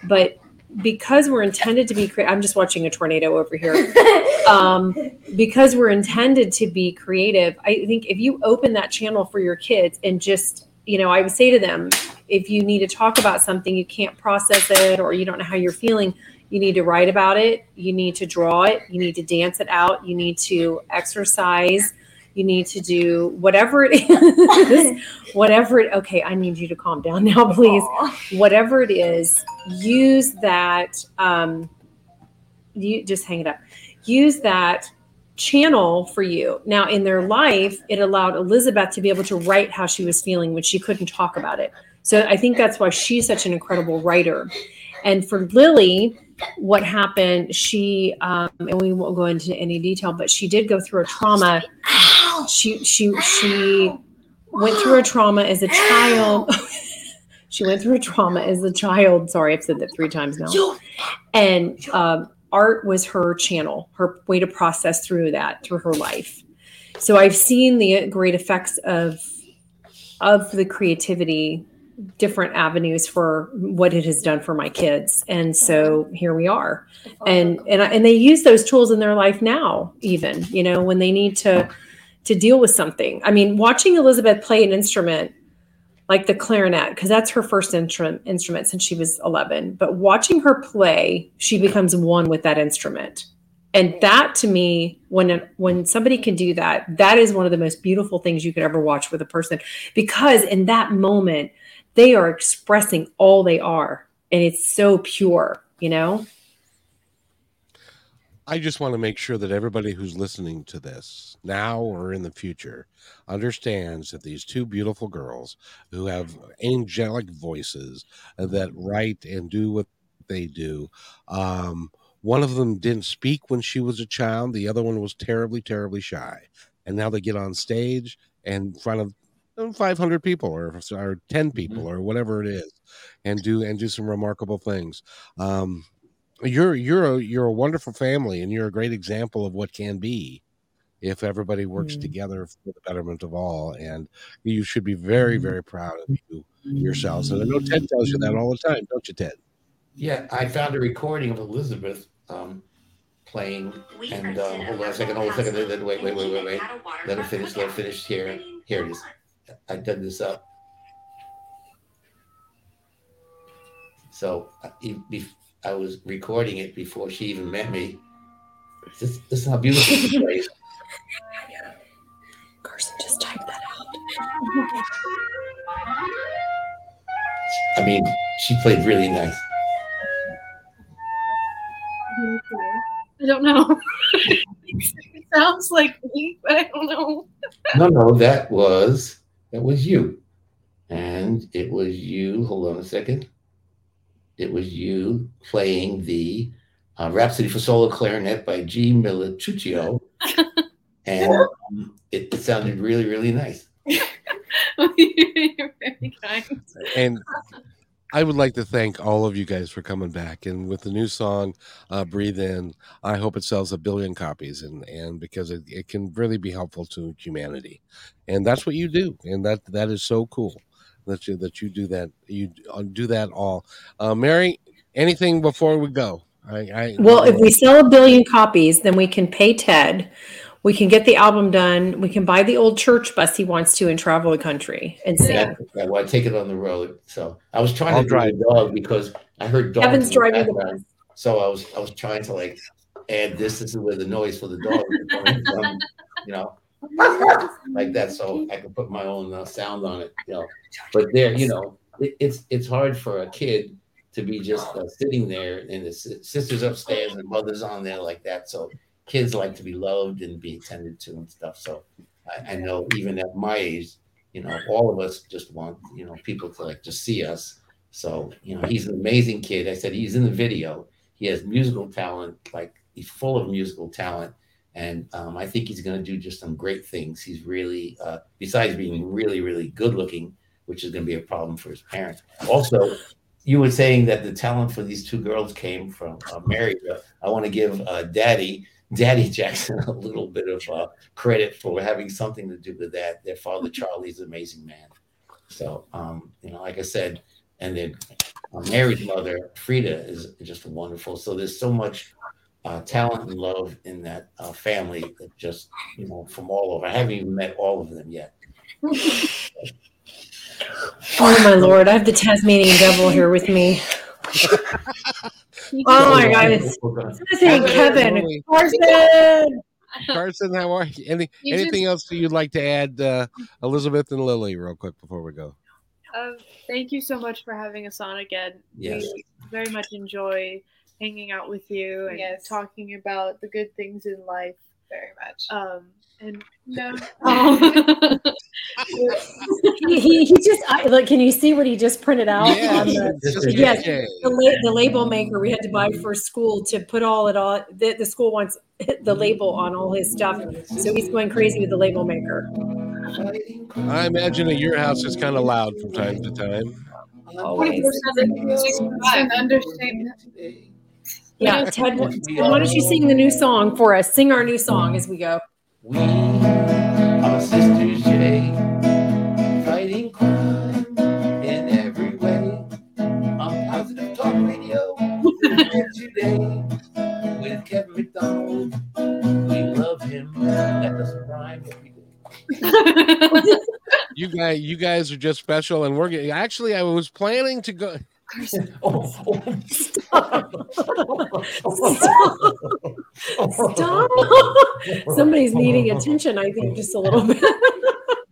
Speaker 4: But because we're intended to be cre- i'm just watching a tornado over here. Um, because we're intended to be creative i think if you open that channel for your kids and just you know i would say to them if you need to talk about something you can't process it or you don't know how you're feeling you need to write about it you need to draw it you need to dance it out you need to exercise you need to do whatever it is whatever it okay i need you to calm down now please. Whatever it is use that um you just hang it up. Use that channel for you. Now in their life it allowed elizabeth to be able to write how she was feeling when she couldn't talk about it. So i think that's why she's such an incredible writer. And for lily what happened. She um and we won't go into any detail but she did go through a trauma. She she she went through a trauma as a child. She went through a trauma as a child. Sorry i've said that three times now. And um, art was her channel her way to process through that through her life. So i've seen the great effects of of the creativity different avenues for what it has done for my kids. And so uh-huh. here we are. And and I- and they use those tools in their life now even you know when they need to to deal with something. I mean watching elizabeth play an instrument like the clarinet because that's her first instrument instrument since she was 11 but watching her play she becomes one with that instrument. And that to me when when somebody can do that that is one of the most beautiful things you could ever watch with a person. Because in that moment they are expressing all they are and it's so pure you know
Speaker 2: I just want to make sure that everybody who's listening to this now or in the future understands that these two beautiful girls who have angelic voices that write and do what they do. Um, one of them didn't speak when she was a child, the other one was terribly, terribly shy. And now they get on stage and in front of 500 people or, or 10 people or whatever it is and do and do some remarkable things um you're you're a you're a wonderful family and you're a great example of what can be if everybody works
Speaker 4: Mm.
Speaker 2: together for the betterment of all and you should be very very proud of you yourselves and i know ted tells you that all the time don't you ted
Speaker 3: Yeah, I found a recording of Elizabeth um, playing. And uh, hold on a second, hold on a second. Wait, wait, wait, wait, wait, wait. Let her finish. Let her finish here. Here it is. I dug this up. So uh, bef- I was recording it before she even met me. This, this is how beautiful she plays.
Speaker 4: Carson just typed that out.
Speaker 3: I mean, she played really nice.
Speaker 5: I don't know. it sounds like me, but I don't know.
Speaker 3: No, no, that was that was you, and it was you. Hold on a second. It was you playing the uh, Rhapsody for Solo Clarinet by G. Miluccio, and um, it, it sounded really, really nice.
Speaker 5: You're very kind.
Speaker 2: and I would like to thank all of you guys for coming back. And with the new song, uh, "Breathe In," I hope it sells a billion copies, and and because it, it can really be helpful to humanity, and that's what you do, and that that is so cool that you that you do that you uh, do that all. Uh, Mary, anything before we go? I, I
Speaker 4: Well, if we sell a billion copies, then we can pay Ted. We can get the album done. We can buy the old church bus he wants to and travel the country and sing.
Speaker 3: That, that, well, I take it on the road. So I was trying
Speaker 2: I'll
Speaker 3: to
Speaker 2: drive.
Speaker 3: drive the dog because I heard dogs.
Speaker 4: Kevin's
Speaker 3: the
Speaker 4: driving the
Speaker 3: background. So I was I was trying to like add this. This is where the noise for the dog from, you know, like that. So I could put my own uh, sound on it, you know. But there, you know, it, it's it's hard for a kid to be just uh, sitting there and the sisters upstairs and mothers on there like that. So kids like to be loved and be attended to and stuff. So I, I know even at my age, you know, all of us just want, you know, people to like just see us. So, you know, he's an amazing kid. I said he's in the video. He has musical talent, like he's full of musical talent. And um, I think he's going to do just some great things. He's really, uh, besides being really, really good looking, which is going to be a problem for his parents. Also, you were saying that the talent for these two girls came from uh, Mary. I want to give uh, Daddy, Daddy Jackson, a little bit of uh, credit for having something to do with that. Their father, Charlie's an amazing man. So, um, you know, like I said, and then uh, Mary's mother, Frida, is just wonderful. So there's so much uh, talent and love in that uh, family that just, you know, from all over. I haven't even met all of them yet.
Speaker 4: Oh my lord, I have the Tasmanian devil here with me. Oh my God, it's- Hey, Kevin, Carson.
Speaker 2: Carson, how are you? Any
Speaker 5: You
Speaker 2: anything else that you'd like to add, uh, Elizabeth and Lily, real quick before we go?
Speaker 5: Um, thank you so much for having us on again.
Speaker 3: Yes.
Speaker 5: We very much enjoy hanging out with you and
Speaker 6: Yes.
Speaker 5: talking about the good things in life.
Speaker 6: Very much.
Speaker 5: Um, and
Speaker 6: No.
Speaker 5: oh.
Speaker 4: He, he, he just I, like. Can you see what he just printed out on the
Speaker 2: Sister
Speaker 4: Yes. The, la- the label maker we had to buy for school to put all it all the, the school wants the label on all his stuff so he's going crazy with the label maker
Speaker 2: I imagine at your house is kind of loud from time to time.
Speaker 4: always
Speaker 6: an understatement.
Speaker 4: yeah ted why don't you sing the new song for us sing our new song as we go
Speaker 3: We are sisters J, today with Kevin McDonald. We love him. That doesn't rhyme. but we do.
Speaker 2: You guys, you guys are just special, and we're getting, actually. I was planning to go.
Speaker 3: Oh,
Speaker 4: stop stop somebody's needing attention i think just a little bit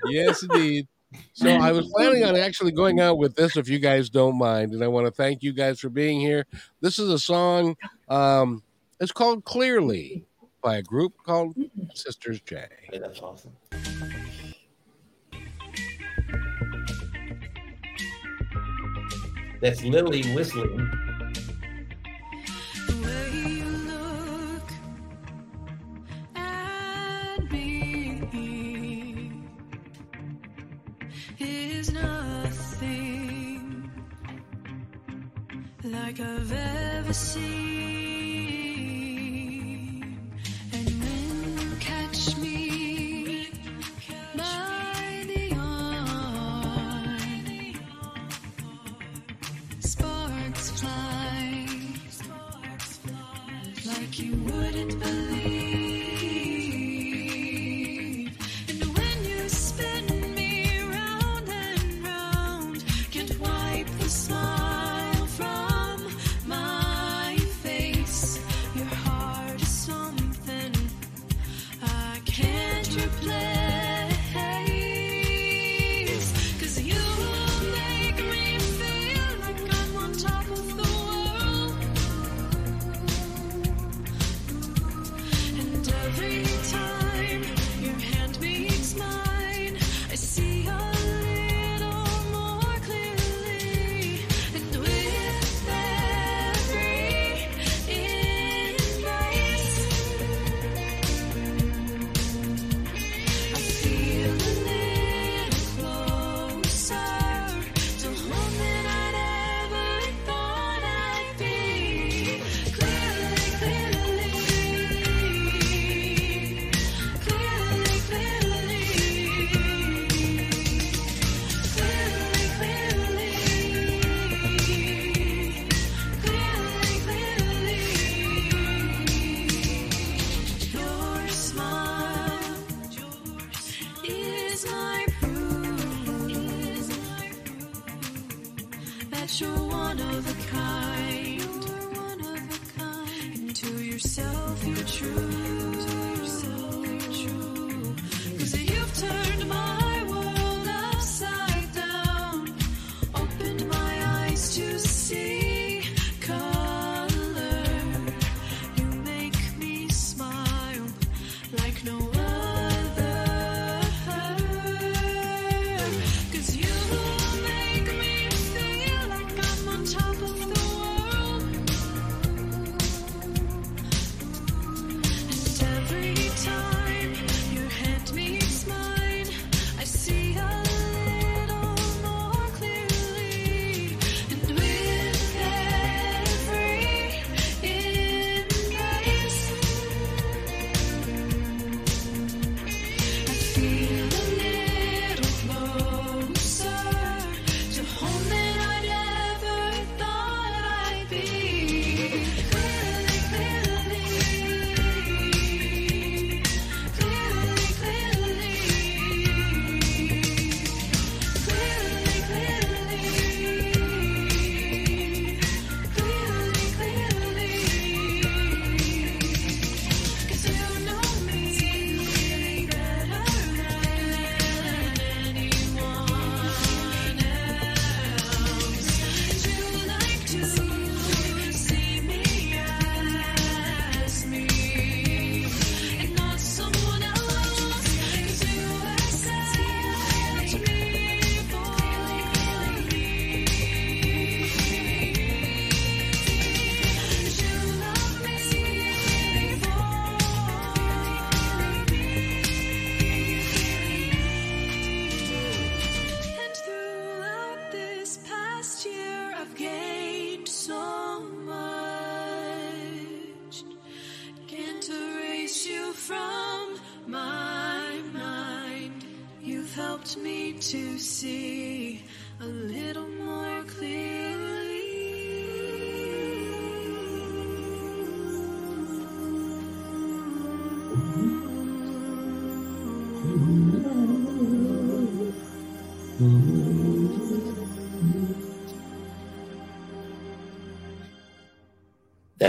Speaker 2: Yes, indeed. So I was planning on actually going out with this, if you guys don't mind, and I want to thank you guys for being here. This is a song. Um, it's called "Clearly" by a group called Sisters J.
Speaker 3: Hey, that's awesome. That's Lily whistling.
Speaker 1: nothing like I've ever seen. And when you catch me by the arm, sparks fly like you wouldn't believe.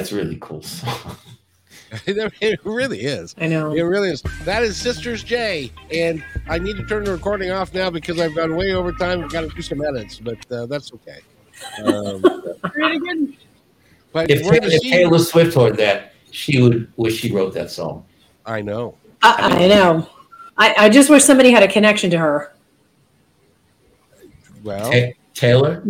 Speaker 3: that's really cool song.
Speaker 2: it really is.
Speaker 4: I know.
Speaker 2: It really is. That is Sisters J. And I need to turn the recording off now because I've gone way over time. I've got to do some edits, but uh, that's okay. Um, but
Speaker 3: if, if Taylor Swift heard that, she would wish she wrote that song.
Speaker 2: I know.
Speaker 4: I, I know. I, I, just wish somebody had a connection to her.
Speaker 2: Well,
Speaker 3: Taylor?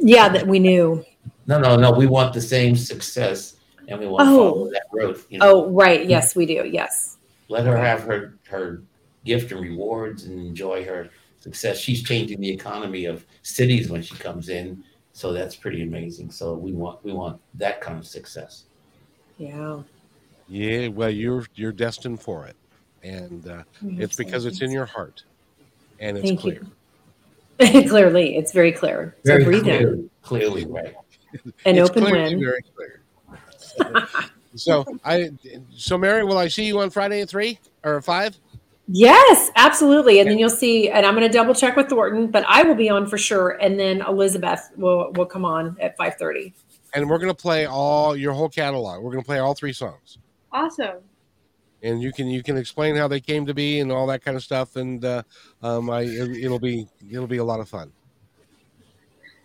Speaker 4: Yeah, that we knew
Speaker 3: no, no, no, we want the same success and we want to
Speaker 4: oh.
Speaker 3: follow that growth. You oh, know?
Speaker 4: Oh, right. Yes, we do. Yes.
Speaker 3: Let her have her, her gift and rewards and enjoy her success. She's changing the economy of cities when she comes in. So that's pretty amazing. So we want we want that kind of success.
Speaker 4: Yeah.
Speaker 2: Yeah, well you're you're destined for it. And uh, it's because it's in your heart and it's
Speaker 4: Thank
Speaker 2: clear.
Speaker 4: Clearly, it's very clear.
Speaker 3: Very so
Speaker 4: breathe
Speaker 3: clear,
Speaker 4: in.
Speaker 3: Clearly, right
Speaker 4: and
Speaker 2: It's
Speaker 4: open
Speaker 2: clearly
Speaker 4: when.
Speaker 2: very clear. so I, so Mary, will I see you on Friday at three or five?
Speaker 4: Yes, absolutely. And then you'll see, and I'm going to double check with Thornton, but I will be on for sure. And then Elizabeth will will come on at 5:30.
Speaker 2: And we're gonna play all your whole catalog. We're gonna play all three songs,
Speaker 5: Awesome.
Speaker 2: and you can you can explain how they came to be and all that kind of stuff. And uh, um, I it, it'll be it'll be a lot of fun.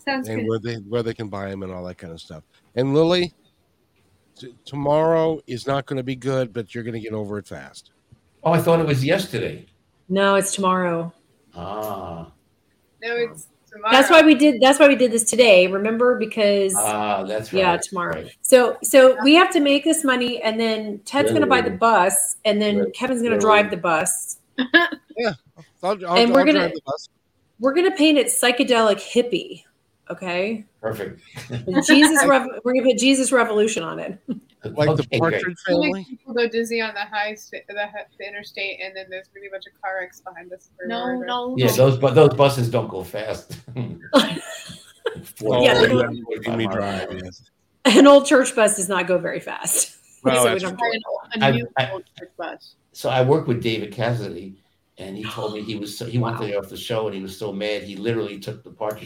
Speaker 5: Sounds
Speaker 2: and
Speaker 5: good.
Speaker 2: where they where they can buy them and all that kind of stuff. And Lily, t- tomorrow is not going to be good, but you're going to get over it fast.
Speaker 3: Oh, I thought it was yesterday.
Speaker 4: No, it's tomorrow.
Speaker 3: Ah,
Speaker 6: No, it's tomorrow.
Speaker 4: That's why we did. That's why we did this today. Remember, because
Speaker 3: ah, that's right.
Speaker 4: yeah, tomorrow.
Speaker 3: Right.
Speaker 4: So so we have to make this money, and then Ted's going to buy the bus, and then
Speaker 3: Really?
Speaker 4: Kevin's going to
Speaker 3: Really?
Speaker 4: drive the bus.
Speaker 2: I'll, I'll,
Speaker 4: And
Speaker 2: I'll
Speaker 4: we're gonna-
Speaker 2: drive the bus.
Speaker 4: We're going to paint it psychedelic hippie. Okay,
Speaker 3: Perfect.
Speaker 4: Jesus. Rev- we're going to put Jesus Revolution on it.
Speaker 2: like
Speaker 3: Okay,
Speaker 2: the
Speaker 3: great.
Speaker 2: Partridge Family.
Speaker 6: people go dizzy on the high sta- the, the interstate, and then there's gonna be a bunch of car wrecks behind us.
Speaker 5: No,
Speaker 6: wherever.
Speaker 5: no,
Speaker 3: Yeah,
Speaker 5: no.
Speaker 3: those but those buses don't go fast.
Speaker 2: Oh,
Speaker 4: Yeah,
Speaker 2: you
Speaker 4: they're
Speaker 2: have to make drive. Yes.
Speaker 4: An old church bus does not go very fast.
Speaker 2: Well,
Speaker 4: So we don't-
Speaker 5: Try an- a
Speaker 3: I-
Speaker 5: new
Speaker 3: I-
Speaker 5: old church bus.
Speaker 3: So I worked with David Cassidy, and he told me he was so, he wanted
Speaker 4: Wow.
Speaker 3: to get off the show, and he was so mad he literally took the Partridge